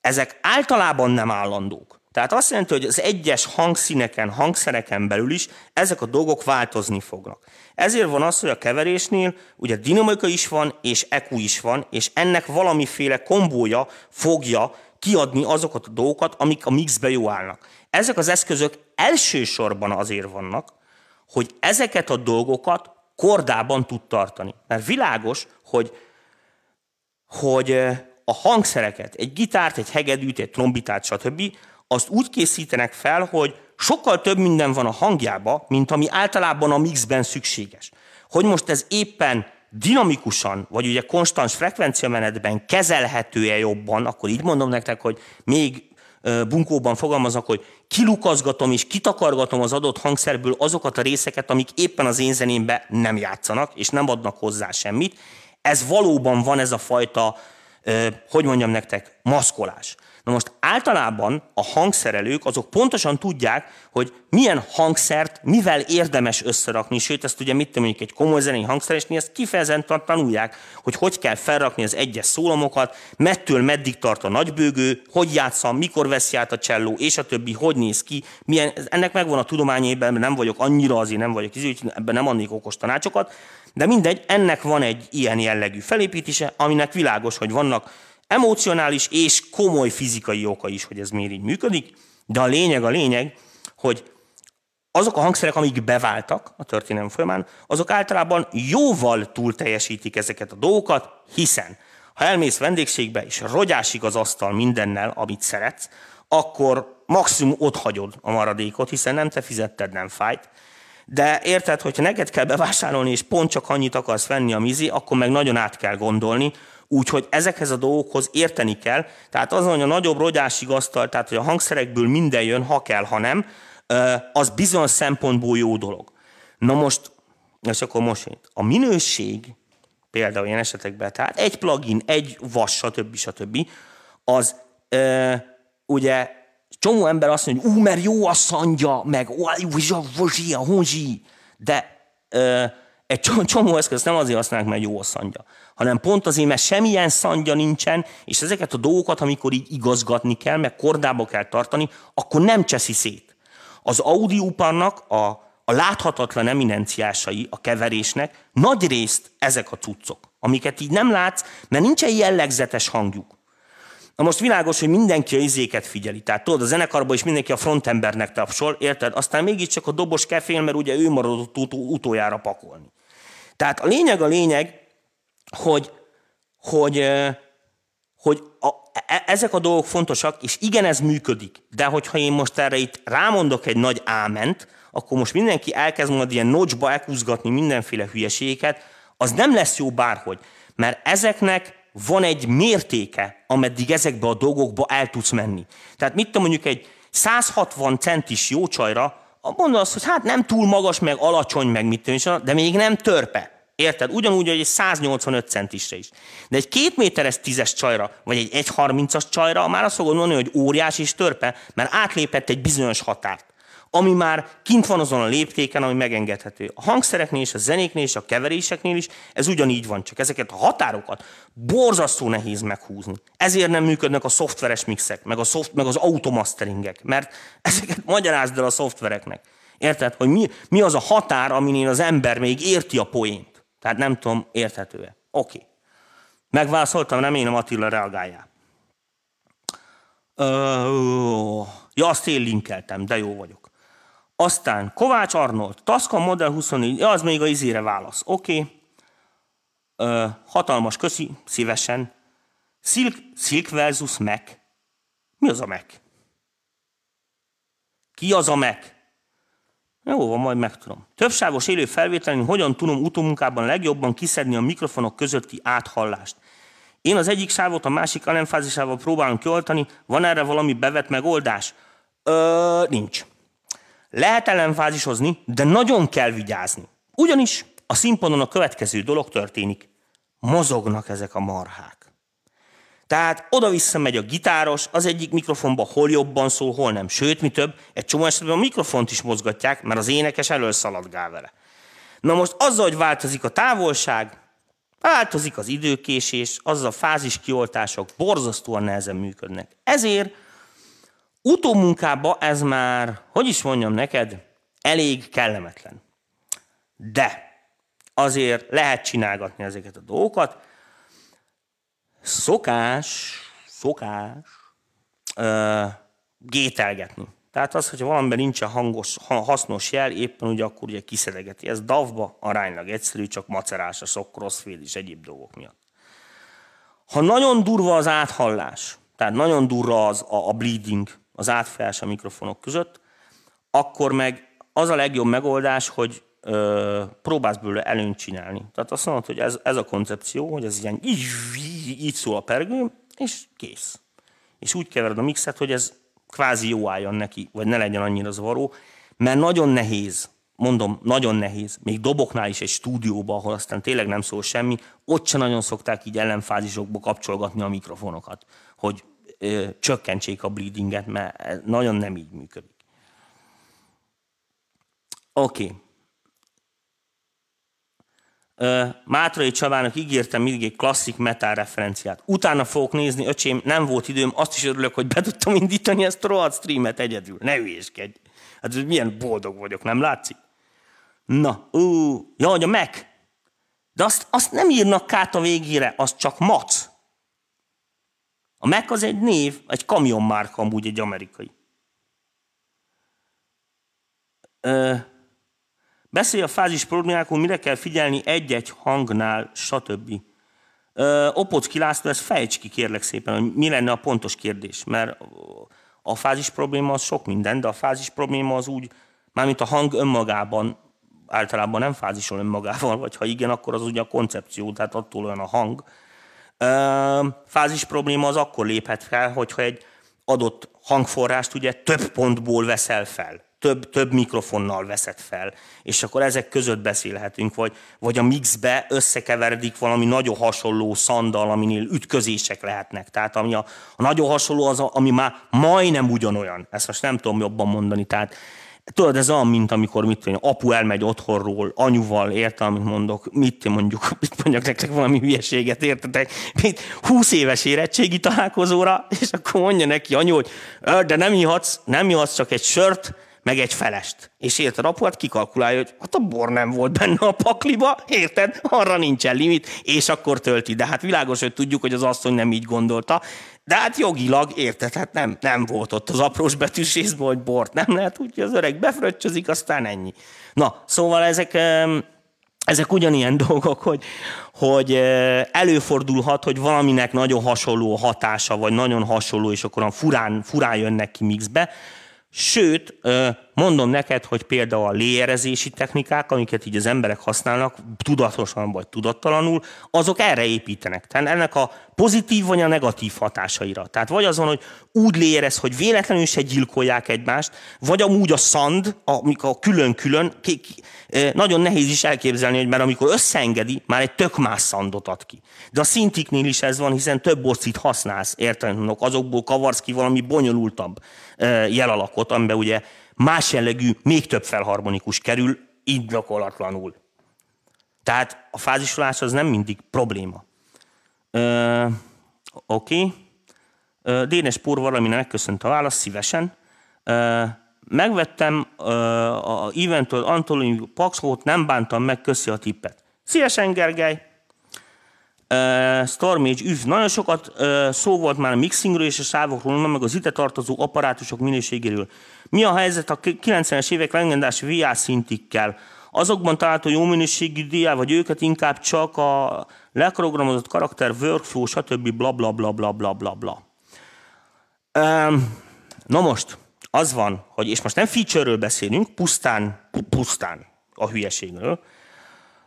Ezek általában nem állandók. Tehát azt jelenti, hogy az egyes hangszíneken, hangszereken belül is ezek a dolgok változni fognak. Ezért van az, hogy a keverésnél ugye dinamika is van, és EQ is van, és ennek valamiféle kombója fogja kiadni azokat a dolgokat, amik a mixbe jó állnak. Ezek az eszközök elsősorban azért vannak, hogy ezeket a dolgokat kordában tud tartani. Mert világos, hogy, hogy a hangszereket, egy gitárt, egy hegedűt, egy trombitát, stb. azt úgy készítenek fel, hogy sokkal több minden van a hangjába, mint ami általában a mixben szükséges. Hogy most ez éppen dinamikusan, vagy ugye konstans frekvenciamenetben kezelhető-e jobban, akkor így mondom nektek, hogy még bunkóban fogalmaznak, hogy kilukazgatom és kitakargatom az adott hangszerből azokat a részeket, amik éppen az én zenémbe nem játszanak, és nem adnak hozzá semmit. Ez valóban van ez a fajta, hogy mondjam nektek, maszkolás. Na most általában a hangszerelők azok pontosan tudják, hogy milyen hangszert mivel érdemes összerakni, sőt, ezt ugye mit mondjuk egy komoly zenei hangszeresnél, ezt kifejezetten tanulják, hogy hogy kell felrakni az egyes szólamokat, mettől meddig tart a nagybőgő, hogy játszam, mikor veszi át a cselló, és a többi, hogy néz ki, milyen, ennek megvan a tudományében, nem vagyok annyira azért nem vagyok izé, ebben nem adnék okos tanácsokat, de mindegy, ennek van egy ilyen jellegű felépítése, aminek világos, hogy vannak emocionális és komoly fizikai oka is, hogy ez miért így működik, de a lényeg a lényeg, hogy azok a hangszerek, amik beváltak a történelem folyamán, azok általában jóval túl teljesítik ezeket a dolgokat, hiszen ha elmész vendégségbe és rogyásig az asztal mindennel, amit szeretsz, akkor maximum ott hagyod a maradékot, hiszen nem te fizetted, nem fájt. De érted, hogyha neked kell bevásárolni, és pont csak annyit akarsz venni a mizi, akkor meg nagyon át kell gondolni, Úgyhogy ezekhez a dolgokhoz érteni kell. Tehát az, hogy a nagyobb rogyásig asztal, tehát hogy a hangszerekből minden jön, ha kell, ha nem, az bizonyos szempontból jó dolog. Na most, és akkor most a minőség, például ilyen esetekben, tehát egy plugin, egy vas, stb. stb. az ugye csomó ember azt mondja, hogy ú, mert jó a szandja, meg a honzsi, de egy csomó eszköz nem azért használnak, mert jó a szandja, hanem pont azért, mert semmilyen szandja nincsen, és ezeket a dolgokat, amikor így igazgatni kell, meg kordába kell tartani, akkor nem cseszi szét. Az audióparnak a, a láthatatlan eminenciásai a keverésnek nagy részt ezek a cuccok, amiket így nem látsz, mert nincsen jellegzetes hangjuk. Na most világos, hogy mindenki a izéket figyeli. Tehát tudod, a zenekarban is mindenki a frontembernek tapsol, érted? Aztán mégiscsak a dobos kefél, mert ugye ő maradott ut- utoljára pakolni. Tehát a lényeg a lényeg, hogy, hogy, hogy a, e, ezek a dolgok fontosak, és igen, ez működik. De hogyha én most erre itt rámondok egy nagy áment, akkor most mindenki elkezd majd ilyen nocsba ekúzgatni mindenféle hülyeségeket, az nem lesz jó bárhogy. Mert ezeknek van egy mértéke, ameddig ezekbe a dolgokba el tudsz menni. Tehát mit tudom mondjuk egy 160 centis jó csajra, mondod azt, hogy hát nem túl magas, meg alacsony, meg mit tudom, de még nem törpe. Érted? Ugyanúgy, hogy egy 185 centisre is. De egy két méteres tízes csajra, vagy egy 1,30-as csajra már azt fogod mondani, hogy óriás és törpe, mert átlépett egy bizonyos határt ami már kint van azon a léptéken, ami megengedhető. A hangszereknél és a zenéknél és a keveréseknél is ez ugyanígy van, csak ezeket a határokat borzasztó nehéz meghúzni. Ezért nem működnek a szoftveres mixek, meg, a szoft, meg az automasteringek, mert ezeket magyarázd el a szoftvereknek. Érted, hogy mi, mi az a határ, amin az ember még érti a poént. Tehát nem tudom, érthető-e. Oké. Okay. Megválaszoltam, remélem Attila reagáljál. Uh, ja, azt én linkeltem, de jó vagyok. Aztán Kovács Arnold, Tascam Model 24, ja, az még a izére válasz. Oké. Okay. Uh, hatalmas, köszi, szívesen. Silk, Silk versus Mac. Mi az a Mac? Ki az a Mac? Jó van, majd megtudom. Többsávos élő felvételén hogyan tudom utómunkában legjobban kiszedni a mikrofonok közötti áthallást. Én az egyik sávot a másik ellenfázisával próbálom kioltani, van erre valami bevett megoldás? Ö, nincs. Lehet ellenfázishozni, de nagyon kell vigyázni. Ugyanis a színpadon a következő dolog történik. Mozognak ezek a marhák. Tehát oda-vissza megy a gitáros, az egyik mikrofonba hol jobban szól, hol nem. Sőt, mi több, egy csomó esetben a mikrofont is mozgatják, mert az énekes előszaladgál vele. Na most azzal, hogy változik a távolság, változik az időkésés, azzal a fázis kioltások borzasztóan nehezen működnek. Ezért utómunkában ez már, hogy is mondjam neked, elég kellemetlen. De azért lehet csinálgatni ezeket a dolgokat, szokás, szokás ö, gételgetni. Tehát az, hogyha valamiben nincsen hangos, hasznos jel, éppen ugye akkor ugye kiszedegeti. Ez davba aránylag egyszerű, csak macerás a sok crossfade és egyéb dolgok miatt. Ha nagyon durva az áthallás, tehát nagyon durva az a, a bleeding, az átfejás a mikrofonok között, akkor meg az a legjobb megoldás, hogy ö, próbálsz belőle előnyt csinálni. Tehát azt mondod, hogy ez, ez a koncepció, hogy ez ilyen így, így szól a pergő, és kész. És úgy kevered a mixet, hogy ez kvázi jó álljon neki, vagy ne legyen annyira zavaró, mert nagyon nehéz, mondom, nagyon nehéz, még doboknál is egy stúdióba, ahol aztán tényleg nem szól semmi, ott se nagyon szokták így ellenfázisokba kapcsolgatni a mikrofonokat, hogy ö, csökkentsék a bleedinget, mert nagyon nem így működik. Oké. Okay. Mátrai Csabának ígértem mindig egy klasszik metal referenciát. Utána fogok nézni, öcsém, nem volt időm, azt is örülök, hogy be tudtam indítani ezt a rohadt streamet egyedül. Ne hülyéskedj. Hát milyen boldog vagyok, nem látszik? Na, ú, ja, hogy a Mac. De azt, azt nem írnak kát a végére, az csak mac. A Mac az egy név, egy kamionmárka amúgy egy amerikai. Ö, Beszélj a fázis problémákról, mire kell figyelni egy-egy hangnál, stb. Opocki László, ezt fejts ki kérlek szépen, hogy mi lenne a pontos kérdés, mert a fázis probléma az sok minden, de a fázis probléma az úgy, mármint a hang önmagában, általában nem fázisol önmagával, vagy ha igen, akkor az ugye a koncepció, tehát attól olyan a hang. Fázis probléma az akkor léphet fel, hogyha egy adott hangforrást ugye több pontból veszel fel több, több mikrofonnal veszed fel, és akkor ezek között beszélhetünk, vagy, vagy a mixbe összekeveredik valami nagyon hasonló szandal, aminél ütközések lehetnek. Tehát ami a, a nagyon hasonló az, a, ami már majdnem ugyanolyan. Ezt most nem tudom jobban mondani. Tehát Tudod, ez olyan, mint amikor mit tudom, apu elmegy otthonról, anyuval, értem, amit mondok, mit mondjuk, mit mondjak nektek valami hülyeséget, értetek, mint 20 éves érettségi találkozóra, és akkor mondja neki anyu, hogy de nem ihatsz, nem ihatsz csak egy sört, meg egy felest. És érted, apu hát kikalkulálja, hogy hát a bor nem volt benne a pakliba, érted? Arra nincsen limit, és akkor tölti. De hát világos, hogy tudjuk, hogy az asszony nem így gondolta. De hát jogilag, érted, hát nem, nem volt ott az aprós betűs részben, hogy bort nem lehet, úgyhogy az öreg befröccsözik, aztán ennyi. Na, szóval ezek, ezek ugyanilyen dolgok, hogy, hogy előfordulhat, hogy valaminek nagyon hasonló hatása, vagy nagyon hasonló, és akkor furán, furán jönnek ki mixbe. Sőt, mondom neked, hogy például a léjerezési technikák, amiket így az emberek használnak, tudatosan vagy tudattalanul, azok erre építenek. Tehát ennek a pozitív vagy a negatív hatásaira. Tehát vagy azon, hogy úgy léjerez, hogy véletlenül se gyilkolják egymást, vagy amúgy a szand, amikor külön-külön, nagyon nehéz is elképzelni, hogy mert amikor összeengedi, már egy tök más szandot ad ki. De a szintiknél is ez van, hiszen több bosszit használsz, érted? Azokból kavarsz ki valami bonyolultabb jelalakot, amiben ugye más jellegű, még több felharmonikus kerül, indokolatlanul. Tehát a fázisolás az nem mindig probléma. Oké. Okay. Dénes Pór valaminek megköszönt a választ, szívesen. Ö, megvettem ö, a Eventől Antolini Paxót, nem bántam meg, köszi a tippet. Szívesen, Gergely! Uh, Stormage, üv. Nagyon sokat uh, szó volt már a mixingről és a sávokról, meg az ide tartozó apparátusok minőségéről. Mi a helyzet a 90-es évek legendás VA szintikkel? Azokban található jó minőségű DA, vagy őket inkább csak a leprogramozott karakter, workflow, stb. bla bla bla bla bla bla bla. Um, na most, az van, hogy, és most nem feature-ről beszélünk, pusztán, pusztán a hülyeségről,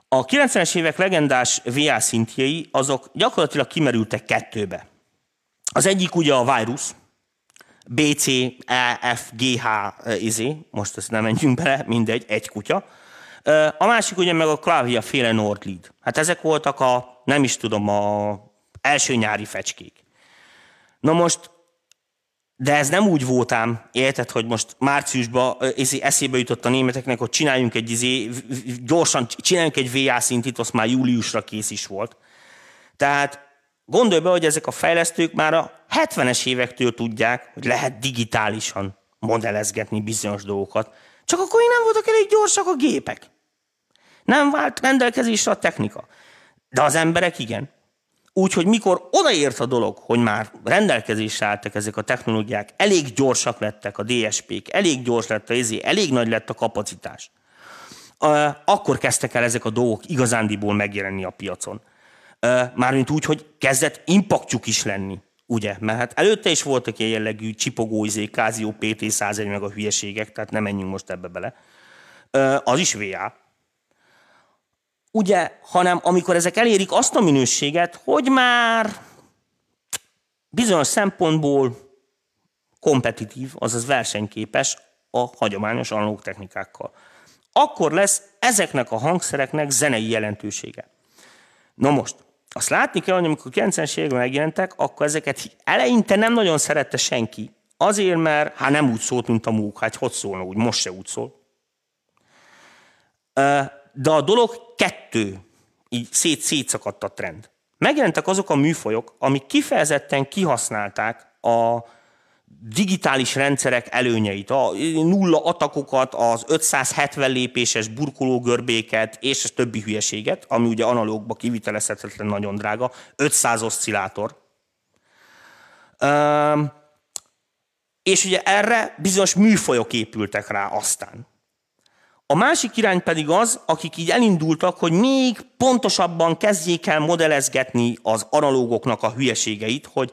a 90-es évek legendás VA szintjei, azok gyakorlatilag kimerültek kettőbe. Az egyik ugye a virus, BC, E, F, G, H, izé, most ezt nem menjünk bele, mindegy, egy kutya. A másik ugye meg a Clavia féle Nordlead. Hát ezek voltak a, nem is tudom, a első nyári fecskék. Na most de ez nem úgy voltám, érted, hogy most márciusban eszébe jutott a németeknek, hogy csináljunk egy izé, gyorsan csináljunk egy VA szintit, azt már júliusra kész is volt. Tehát gondolj be, hogy ezek a fejlesztők már a 70-es évektől tudják, hogy lehet digitálisan modellezgetni bizonyos dolgokat, csak akkor nem voltak elég gyorsak a gépek. Nem vált rendelkezésre a technika. De az emberek igen. Úgyhogy mikor odaért a dolog, hogy már rendelkezésre álltak ezek a technológiák, elég gyorsak lettek a DSP-k, elég gyors lett a izé, elég nagy lett a kapacitás, akkor kezdtek el ezek a dolgok igazándiból megjelenni a piacon. Mármint úgy, hogy kezdett impaktjuk is lenni. Ugye? Mert hát előtte is voltak ilyen jellegű csipogó, izé, Casio PT101 meg a hülyeségek, tehát nem menjünk most ebbe bele. Az is VA, ugye, hanem amikor ezek elérik azt a minőséget, hogy már bizonyos szempontból kompetitív, azaz versenyképes a hagyományos analóg technikákkal. Akkor lesz ezeknek a hangszereknek zenei jelentősége. Na most, azt látni kell, hogy amikor 90-es években megjelentek, akkor ezeket eleinte nem nagyon szerette senki. Azért, mert hát nem úgy szólt, mint a múk, hát hogy szólna úgy, most se úgy szól de a dolog kettő, így szét szétszakadt a trend. Megjelentek azok a műfajok, amik kifejezetten kihasználták a digitális rendszerek előnyeit, a nulla atakokat, az 570 lépéses burkológörbéket és a többi hülyeséget, ami ugye analógba kivitelezhetetlen nagyon drága, 500 oszcillátor. és ugye erre bizonyos műfajok épültek rá aztán. A másik irány pedig az, akik így elindultak, hogy még pontosabban kezdjék el modellezgetni az analógoknak a hülyeségeit, hogy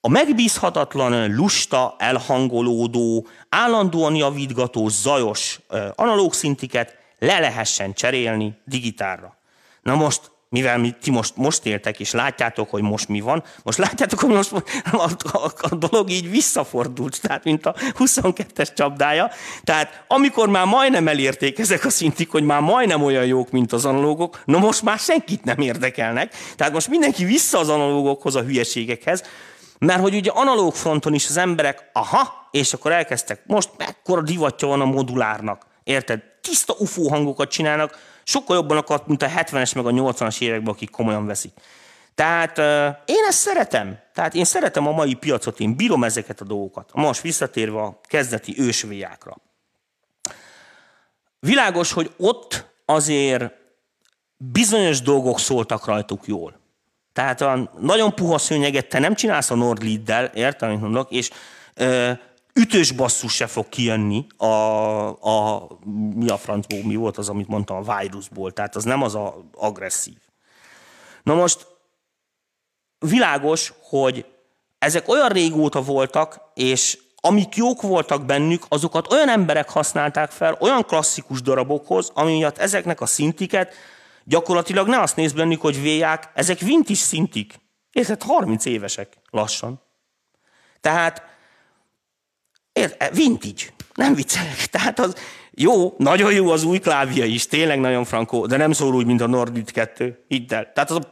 a megbízhatatlan, lusta, elhangolódó, állandóan javítgató, zajos analóg szintiket le lehessen cserélni digitálra. Na most mivel mi, ti most, most éltek, és látjátok, hogy most mi van, most látjátok, hogy most a, a, a dolog így visszafordult, tehát mint a 22-es csapdája. Tehát amikor már majdnem elérték ezek a szintik, hogy már majdnem olyan jók, mint az analógok, no most már senkit nem érdekelnek. Tehát most mindenki vissza az analógokhoz, a hülyeségekhez, mert hogy ugye analóg fronton is az emberek, aha, és akkor elkezdtek, most mekkora divatja van a modulárnak, érted? Tiszta UFO hangokat csinálnak, sokkal jobban akart, mint a 70-es meg a 80-as években, akik komolyan veszik. Tehát uh, én ezt szeretem. Tehát én szeretem a mai piacot, én bírom ezeket a dolgokat. Most visszatérve a kezdeti ősvéjákra. Világos, hogy ott azért bizonyos dolgok szóltak rajtuk jól. Tehát a nagyon puha szőnyeget te nem csinálsz a Nordliddel, értem, amit mondok, és ütős basszus se fog kijönni a, a mi a francból, mi volt az, amit mondtam, a vírusból, tehát az nem az a agresszív. Na most világos, hogy ezek olyan régóta voltak, és amik jók voltak bennük, azokat olyan emberek használták fel, olyan klasszikus darabokhoz, ami miatt ezeknek a szintiket gyakorlatilag ne azt néz bennük, hogy véják, ezek vintis szintik. Érted? 30 évesek lassan. Tehát Érde, vintage. Nem viccelek. Tehát az jó, nagyon jó az új klávia is, tényleg nagyon frankó, de nem szól úgy, mint a Nordit 2. Hidd el. Tehát az a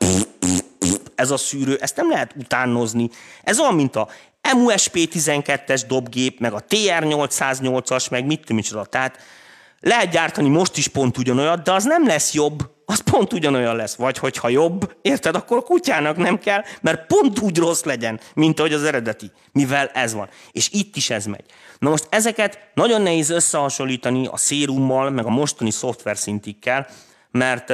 ez a szűrő, ezt nem lehet utánozni. Ez olyan, mint a MUSP 12-es dobgép, meg a TR808-as, meg mit tudom, Tehát lehet gyártani most is pont ugyanolyat, de az nem lesz jobb, az pont ugyanolyan lesz. Vagy hogyha jobb, érted, akkor a kutyának nem kell, mert pont úgy rossz legyen, mint ahogy az eredeti, mivel ez van. És itt is ez megy. Na most ezeket nagyon nehéz összehasonlítani a szérummal, meg a mostani szoftver szintikkel, mert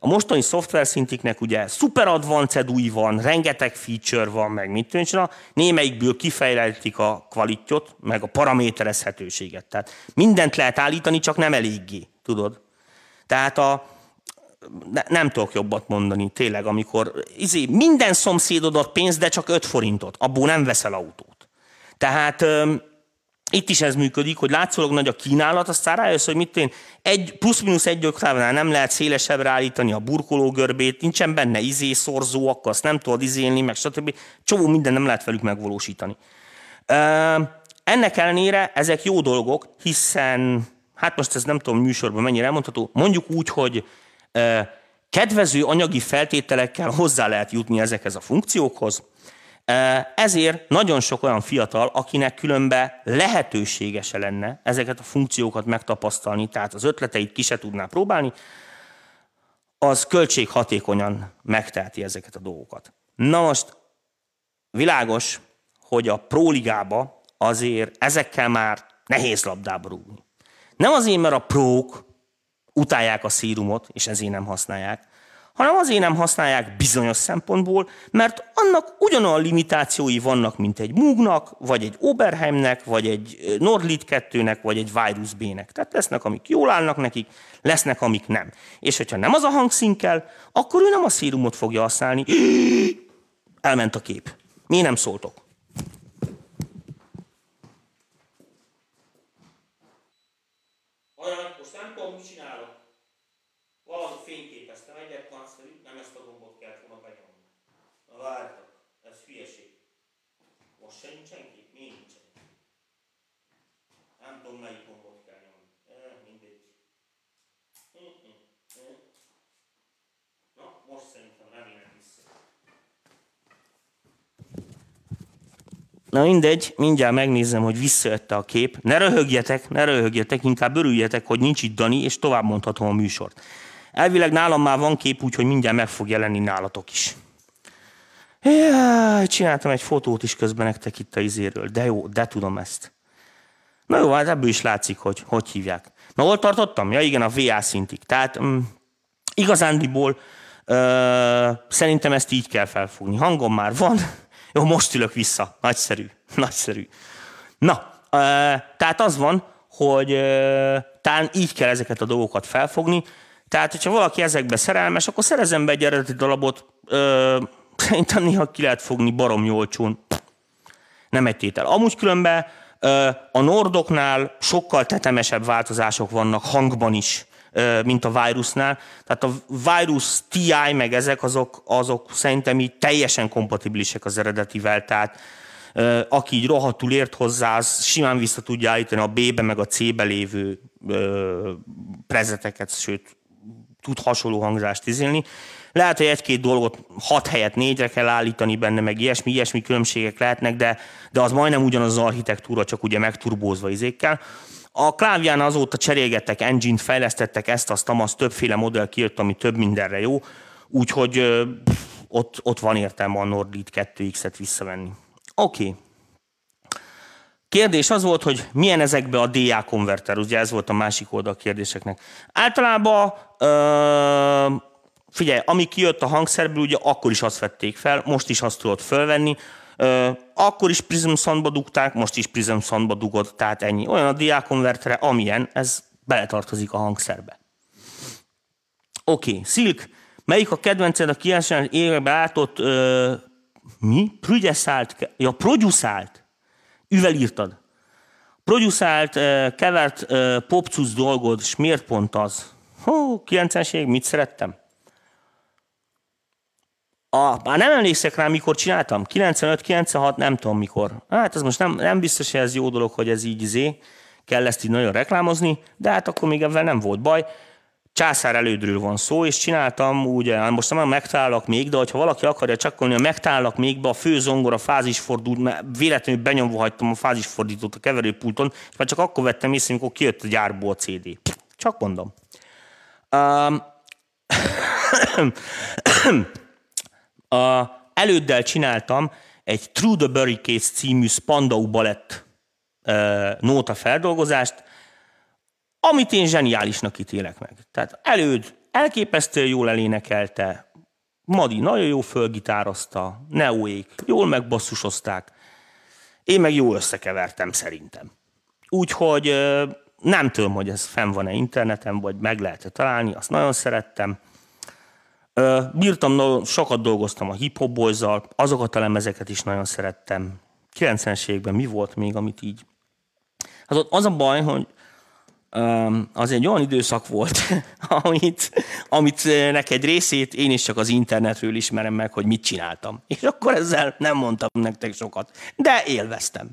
a mostani szoftver szintiknek ugye super advanced új van, rengeteg feature van, meg mit tűncsen, némelyikből kifejletik a kvalityot, meg a paraméterezhetőséget. Tehát mindent lehet állítani, csak nem eléggé, tudod? Tehát a, ne, nem tudok jobbat mondani, tényleg, amikor izé, minden szomszédod ad pénzt, de csak 5 forintot, abból nem veszel autót. Tehát itt is ez működik, hogy látszólag nagy a kínálat, aztán rájössz, hogy mit én, egy, plusz-minusz egy oktávnál nem lehet szélesebbre állítani a burkológörbét, nincsen benne izé, szorzó, akkor azt nem tudod izélni, meg stb. Csomó minden nem lehet velük megvalósítani. Ennek ellenére ezek jó dolgok, hiszen, hát most ez nem tudom műsorban mennyire elmondható, mondjuk úgy, hogy kedvező anyagi feltételekkel hozzá lehet jutni ezekhez a funkciókhoz, ezért nagyon sok olyan fiatal, akinek különbe lehetősége se lenne ezeket a funkciókat megtapasztalni, tehát az ötleteit ki se tudná próbálni, az költséghatékonyan megteheti ezeket a dolgokat. Na most világos, hogy a próligába azért ezekkel már nehéz labdába rúgni. Nem azért, mert a prók utálják a szírumot, és ezért nem használják, hanem azért nem használják bizonyos szempontból, mert annak ugyanolyan limitációi vannak, mint egy Moognak, vagy egy Oberheimnek, vagy egy Nordlit 2-nek, vagy egy Virus B-nek. Tehát lesznek, amik jól állnak nekik, lesznek, amik nem. És hogyha nem az a hangszín kell, akkor ő nem a szírumot fogja használni. Elment a kép. Mi nem szóltok? Olyan, most nem tudom, mit csinálok. Valahogy fényképeztem egyet, nagyszerű, nem ezt a gombot kellett volna benyomni. Na várjatok, ez hülyeség. Most se nincsen kép? Mi nincsen? Nem tudom, melyik gombot kell nyomni. E, mindegy. Na, most szerintem remélem vissza. Na mindegy, mindjárt megnézem, hogy visszajött a kép. Ne röhögjetek, ne röhögjetek, inkább örüljetek, hogy nincs itt Dani, és tovább mondhatom a műsort. Elvileg nálam már van kép, úgyhogy mindjárt meg fog jelenni nálatok is. Jaj, csináltam egy fotót is közben nektek itt a izéről, de jó, de tudom ezt. Na jó, hát ebből is látszik, hogy hogy hívják. Na, hol tartottam? Ja igen, a VA szintig. Tehát mm, igazándiból ö, szerintem ezt így kell felfogni. Hangom már van, jó, most ülök vissza. Nagyszerű, nagyszerű. Na, tehát az van, hogy talán így kell ezeket a dolgokat felfogni, tehát, hogyha valaki ezekbe szerelmes, akkor szerezem be egy eredeti darabot, szerintem néha ki lehet fogni barom olcsón. Nem egy tétel. Amúgy különben a Nordoknál sokkal tetemesebb változások vannak hangban is, mint a Virusnál. Tehát a Virus TI meg ezek azok, azok szerintem így teljesen kompatibilisek az eredetivel, tehát aki így rohadtul ért hozzá, az simán vissza tudja állítani a B-be meg a C-be lévő prezeteket, sőt tud hasonló hangzást izélni. Lehet, hogy egy-két dolgot hat helyet négyre kell állítani benne, meg ilyesmi, ilyesmi különbségek lehetnek, de, de az majdnem ugyanaz az architektúra, csak ugye megturbózva izékkel. A klávján azóta cserélgettek engine fejlesztettek ezt, azt, azt többféle modell kijött, ami több mindenre jó, úgyhogy ott, ott van értelme a Nordlit 2X-et visszavenni. Oké, okay. Kérdés az volt, hogy milyen ezekbe a DA konverter, ugye ez volt a másik oldal a kérdéseknek. Általában, ö, figyelj, ami kijött a hangszerből, ugye akkor is azt vették fel, most is azt tudod fölvenni, akkor is Prism Soundba dugták, most is Prism Soundba dugod, tehát ennyi. Olyan a DA konvertere, amilyen, ez beletartozik a hangszerbe. Oké, okay. Silk, melyik a kedvenced a 90 években látott, ö, mi? Produszált, ja, produszált Üvel. Produszált, kevert popcusz dolgod, és miért pont az? Hó, 90 mit szerettem? A, már nem emlékszek rá, mikor csináltam. 95, 96, nem tudom mikor. Hát ez most nem, nem biztos, hogy ez jó dolog, hogy ez így zé. Kell ezt így nagyon reklámozni, de hát akkor még ebben nem volt baj császár elődről van szó, és csináltam hát most nem megtalálok még, de hogyha valaki akarja csakolni, a megtalálok még be a fő zongora fázisfordult, mert véletlenül benyomva hagytam a fázisfordítót a keverőpulton, és már csak akkor vettem észre, amikor kijött a gyárból a CD. Csak mondom. Um, a, előddel csináltam egy True the Barricades című Spandau Balett uh, nóta feldolgozást, amit én zseniálisnak ítélek meg. Tehát előd, elképesztően jól elénekelte, Madi nagyon jó fölgitározta, Neoék jól megbasszusozták, én meg jól összekevertem szerintem. Úgyhogy nem tudom, hogy ez fenn van-e interneten, vagy meg lehet-e találni, azt nagyon szerettem. Bírtam, sokat dolgoztam a hip hop azokat a lemezeket is nagyon szerettem. 90-es években mi volt még, amit így... Az, az a baj, hogy az egy olyan időszak volt, amit, amit neked részét én is csak az internetről ismerem meg, hogy mit csináltam. És akkor ezzel nem mondtam nektek sokat, de élveztem.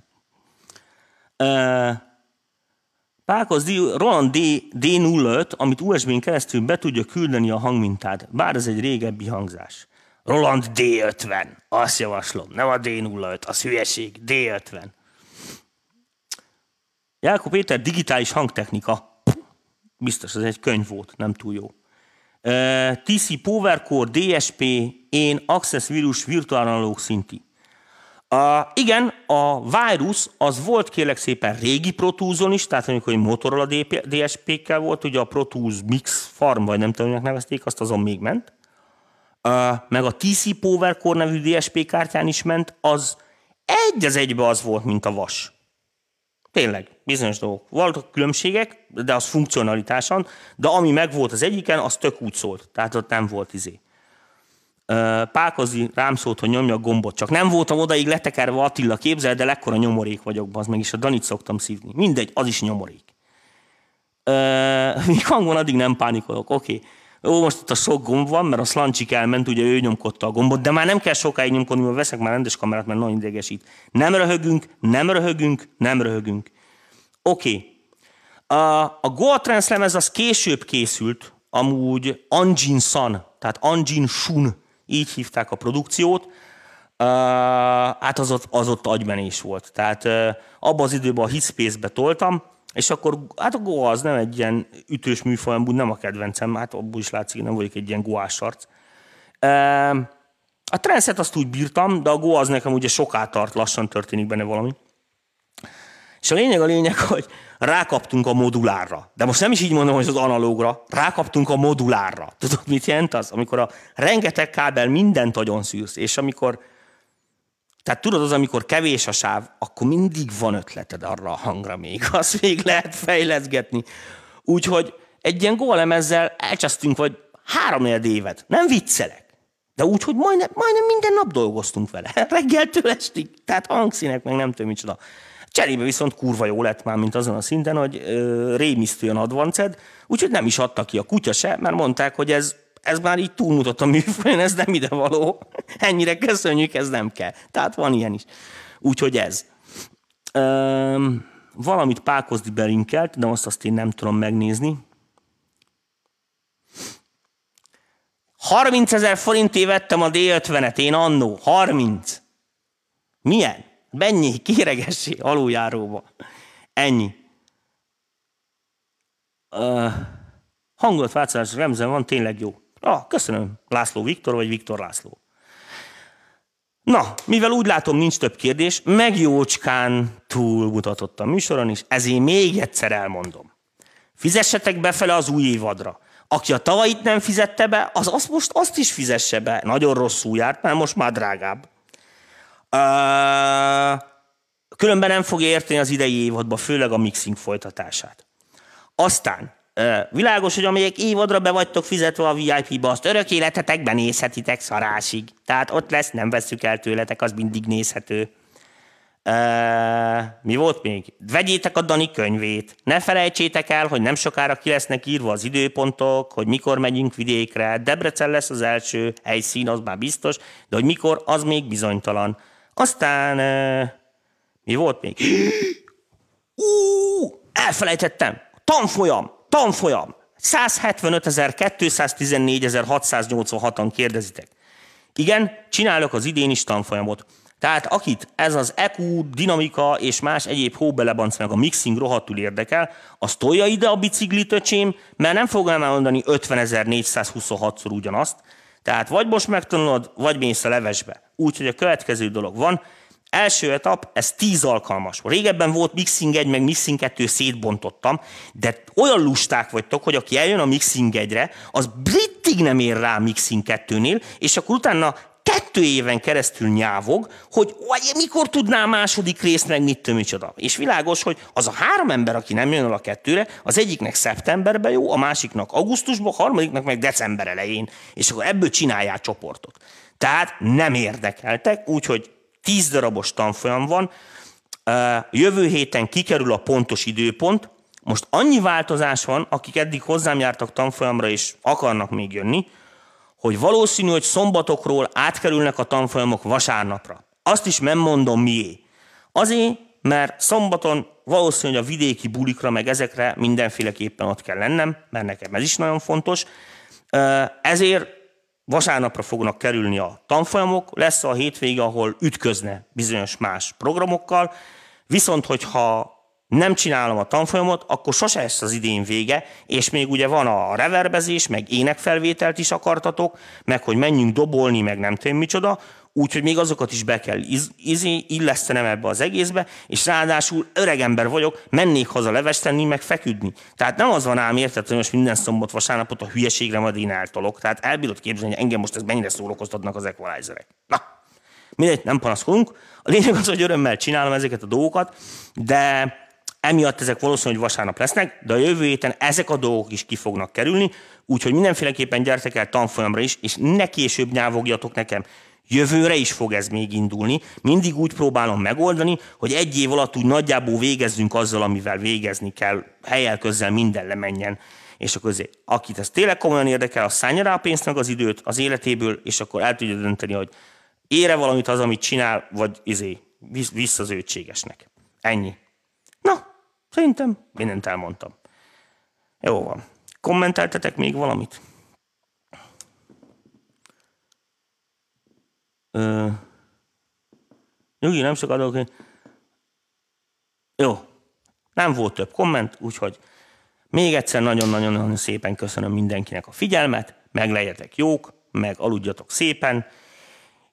Pákoz Roland D, D05, amit USB-n keresztül be tudja küldeni a hangmintát, bár ez egy régebbi hangzás. Roland D50, azt javaslom, nem a D05, az hülyeség, D50. Jákob Péter, digitális hangtechnika. Biztos, ez egy könyv volt, nem túl jó. TC PowerCore, DSP, én Access Virus Virtual Analog Szinti. Uh, igen, a Virus az volt kérlek szépen régi Pro Tools-on is, tehát amikor egy Motorola DSP-kkel volt, ugye a Pro Tools Mix Farm, vagy nem tudom, hogy nevezték, azt azon még ment. Uh, meg a TC PowerCore nevű DSP kártyán is ment, az egy az egybe az volt, mint a vas. Tényleg, bizonyos dolgok. Voltak különbségek, de az funkcionalitáson, de ami megvolt az egyiken, az tök úgy szólt. Tehát ott nem volt izé. Pálkozi rám szólt, hogy nyomja a gombot, csak nem voltam odaig letekerve Attila képzel, de lekkora nyomorék vagyok, az meg is a Danit szoktam szívni. Mindegy, az is nyomorék. Míg hangon addig nem pánikolok, oké. Okay. Ó, most itt a sok gomb van, mert a szlancsik elment, ugye ő nyomkodta a gombot, de már nem kell sokáig nyomkodni, mert veszek már rendes kamerát, mert nagyon idegesít. Nem röhögünk, nem röhögünk, nem röhögünk. Oké. Okay. A, a Trance lemez az később készült, amúgy Anjin Sun, tehát Anjin Shun, így hívták a produkciót, uh, hát az ott, az ott agymenés volt. Tehát uh, abban az időben a Hitspace-be toltam, és akkor, hát a Goa az nem egy ilyen ütős műfaj, nem a kedvencem, hát abból is látszik, nem vagyok egy ilyen goás arc. A transzet azt úgy bírtam, de a Goa az nekem ugye soká tart, lassan történik benne valami. És a lényeg a lényeg, hogy rákaptunk a modulárra. De most nem is így mondom, hogy az analógra, rákaptunk a modulárra. Tudod, mit jelent az? Amikor a rengeteg kábel mindent agyon szűrsz, és amikor tehát tudod, az, amikor kevés a sáv, akkor mindig van ötleted arra a hangra még. Azt még lehet fejleszgetni. Úgyhogy egy ilyen gólemezzel elcsasztunk vagy három évet. Nem viccelek. De úgy, hogy majdnem, majdnem minden nap dolgoztunk vele. Reggeltől estig. Tehát hangszínek, meg nem tudom micsoda. Cserébe viszont kurva jó lett már, mint azon a szinten, hogy ö, rémisztően advanced, úgyhogy nem is adta ki a kutya se, mert mondták, hogy ez ez már így túlmutat a műfajon, ez nem ide való. Ennyire köszönjük, ez nem kell. Tehát van ilyen is. Úgyhogy ez. Üm, valamit Pákozdi belinkelt, de azt azt én nem tudom megnézni. 30 ezer forintért vettem a D50-et, én annó. 30. Milyen? Mennyi? Kéregessé, aluljáróba. Ennyi. Uh, hangulat remzen van, tényleg jó. Ah, köszönöm, László Viktor, vagy Viktor László. Na, mivel úgy látom, nincs több kérdés, megjócskán túlmutatott a műsoron is, ezért még egyszer elmondom. Fizessetek befele az új évadra. Aki a tavait nem fizette be, az azt most azt is fizesse be. Nagyon rosszul járt, mert most már drágább. Különben nem fogja érteni az idei évadba, főleg a mixing folytatását. Aztán Világos, hogy amelyek évadra be vagytok fizetve a VIP-ba, azt örök életetekben nézhetitek szarásig. Tehát ott lesz, nem veszük el tőletek, az mindig nézhető. Uh, mi volt még? Vegyétek a Dani könyvét. Ne felejtsétek el, hogy nem sokára ki lesznek írva az időpontok, hogy mikor megyünk vidékre. Debrecen lesz az első helyszín, az már biztos, de hogy mikor, az még bizonytalan. Aztán mi volt még? Ú, elfelejtettem. Tanfolyam tanfolyam. 175.214.686-an kérdezitek. Igen, csinálok az idén is tanfolyamot. Tehát akit ez az EQ, dinamika és más egyéb hóbelebanc meg a mixing rohadtul érdekel, az tolja ide a biciklit, öcsém, mert nem fogom elmondani 50.426-szor ugyanazt. Tehát vagy most megtanulod, vagy mész a levesbe. Úgyhogy a következő dolog van, első etap, ez 10 alkalmas. Régebben volt Mixing 1, meg Mixing 2, szétbontottam, de olyan lusták vagytok, hogy aki eljön a Mixing 1-re, az brittig nem ér rá Mixing 2-nél, és akkor utána kettő éven keresztül nyávog, hogy mikor tudná a második részt meg mit micsoda. És világos, hogy az a három ember, aki nem jön el a kettőre, az egyiknek szeptemberben jó, a másiknak augusztusban, a harmadiknak meg december elején, és akkor ebből csinálják csoportot. Tehát nem érdekeltek, úgyhogy tíz darabos tanfolyam van, jövő héten kikerül a pontos időpont, most annyi változás van, akik eddig hozzám jártak tanfolyamra és akarnak még jönni, hogy valószínű, hogy szombatokról átkerülnek a tanfolyamok vasárnapra. Azt is nem mondom mié. Azért, mert szombaton valószínű, hogy a vidéki bulikra, meg ezekre mindenféleképpen ott kell lennem, mert nekem ez is nagyon fontos. Ezért vasárnapra fognak kerülni a tanfolyamok, lesz a hétvége, ahol ütközne bizonyos más programokkal, viszont hogyha nem csinálom a tanfolyamot, akkor sose lesz az idén vége, és még ugye van a reverbezés, meg énekfelvételt is akartatok, meg hogy menjünk dobolni, meg nem tudom micsoda, úgyhogy még azokat is be kell iz, illesztenem ebbe az egészbe, és ráadásul öreg ember vagyok, mennék haza leves tenni, meg feküdni. Tehát nem az van ám érted, hogy most minden szombat vasárnapot a hülyeségre majd én eltolok. Tehát elbírod képzelni, hogy engem most ez mennyire szórakoztatnak az equalizerek. Na, mindegy, nem panaszkodunk. A lényeg az, hogy örömmel csinálom ezeket a dolgokat, de Emiatt ezek valószínűleg vasárnap lesznek, de a jövő héten ezek a dolgok is ki fognak kerülni, úgyhogy mindenféleképpen gyertek el tanfolyamra is, és ne később nyávogjatok nekem. Jövőre is fog ez még indulni. Mindig úgy próbálom megoldani, hogy egy év alatt úgy nagyjából végezzünk azzal, amivel végezni kell, helyel közzel minden lemenjen. És akkor azért, akit ez tényleg komolyan érdekel, az szállja rá a pénzt meg az időt az életéből, és akkor el tudja dönteni, hogy ére valamit az, amit csinál, vagy izé, vissza az. Ennyi. Szerintem mindent elmondtam. Jó van. Kommenteltetek még valamit? Ö... Nyugi, nem sokat adok. Jó. Nem volt több komment, úgyhogy még egyszer nagyon-nagyon szépen köszönöm mindenkinek a figyelmet, meg legyetek jók, meg aludjatok szépen,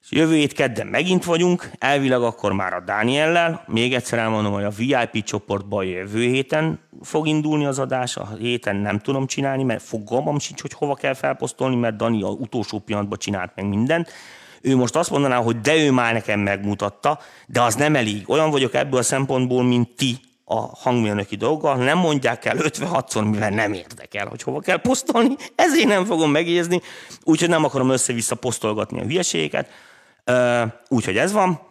és jövő hét kedden megint vagyunk, elvileg akkor már a Dániellel. Még egyszer elmondom, hogy a VIP csoportban jövő héten fog indulni az adás, a héten nem tudom csinálni, mert fogalmam sincs, hogy hova kell felposztolni, mert Dani a utolsó pillanatban csinált meg mindent. Ő most azt mondaná, hogy de ő már nekem megmutatta, de az nem elég. Olyan vagyok ebből a szempontból, mint ti, a hangmérnöki dolga, nem mondják el 56-szor, mivel nem érdekel, hogy hova kell posztolni, ezért nem fogom megjegyezni, úgyhogy nem akarom össze-vissza posztolgatni a hülyeségeket, Úgyhogy ez van.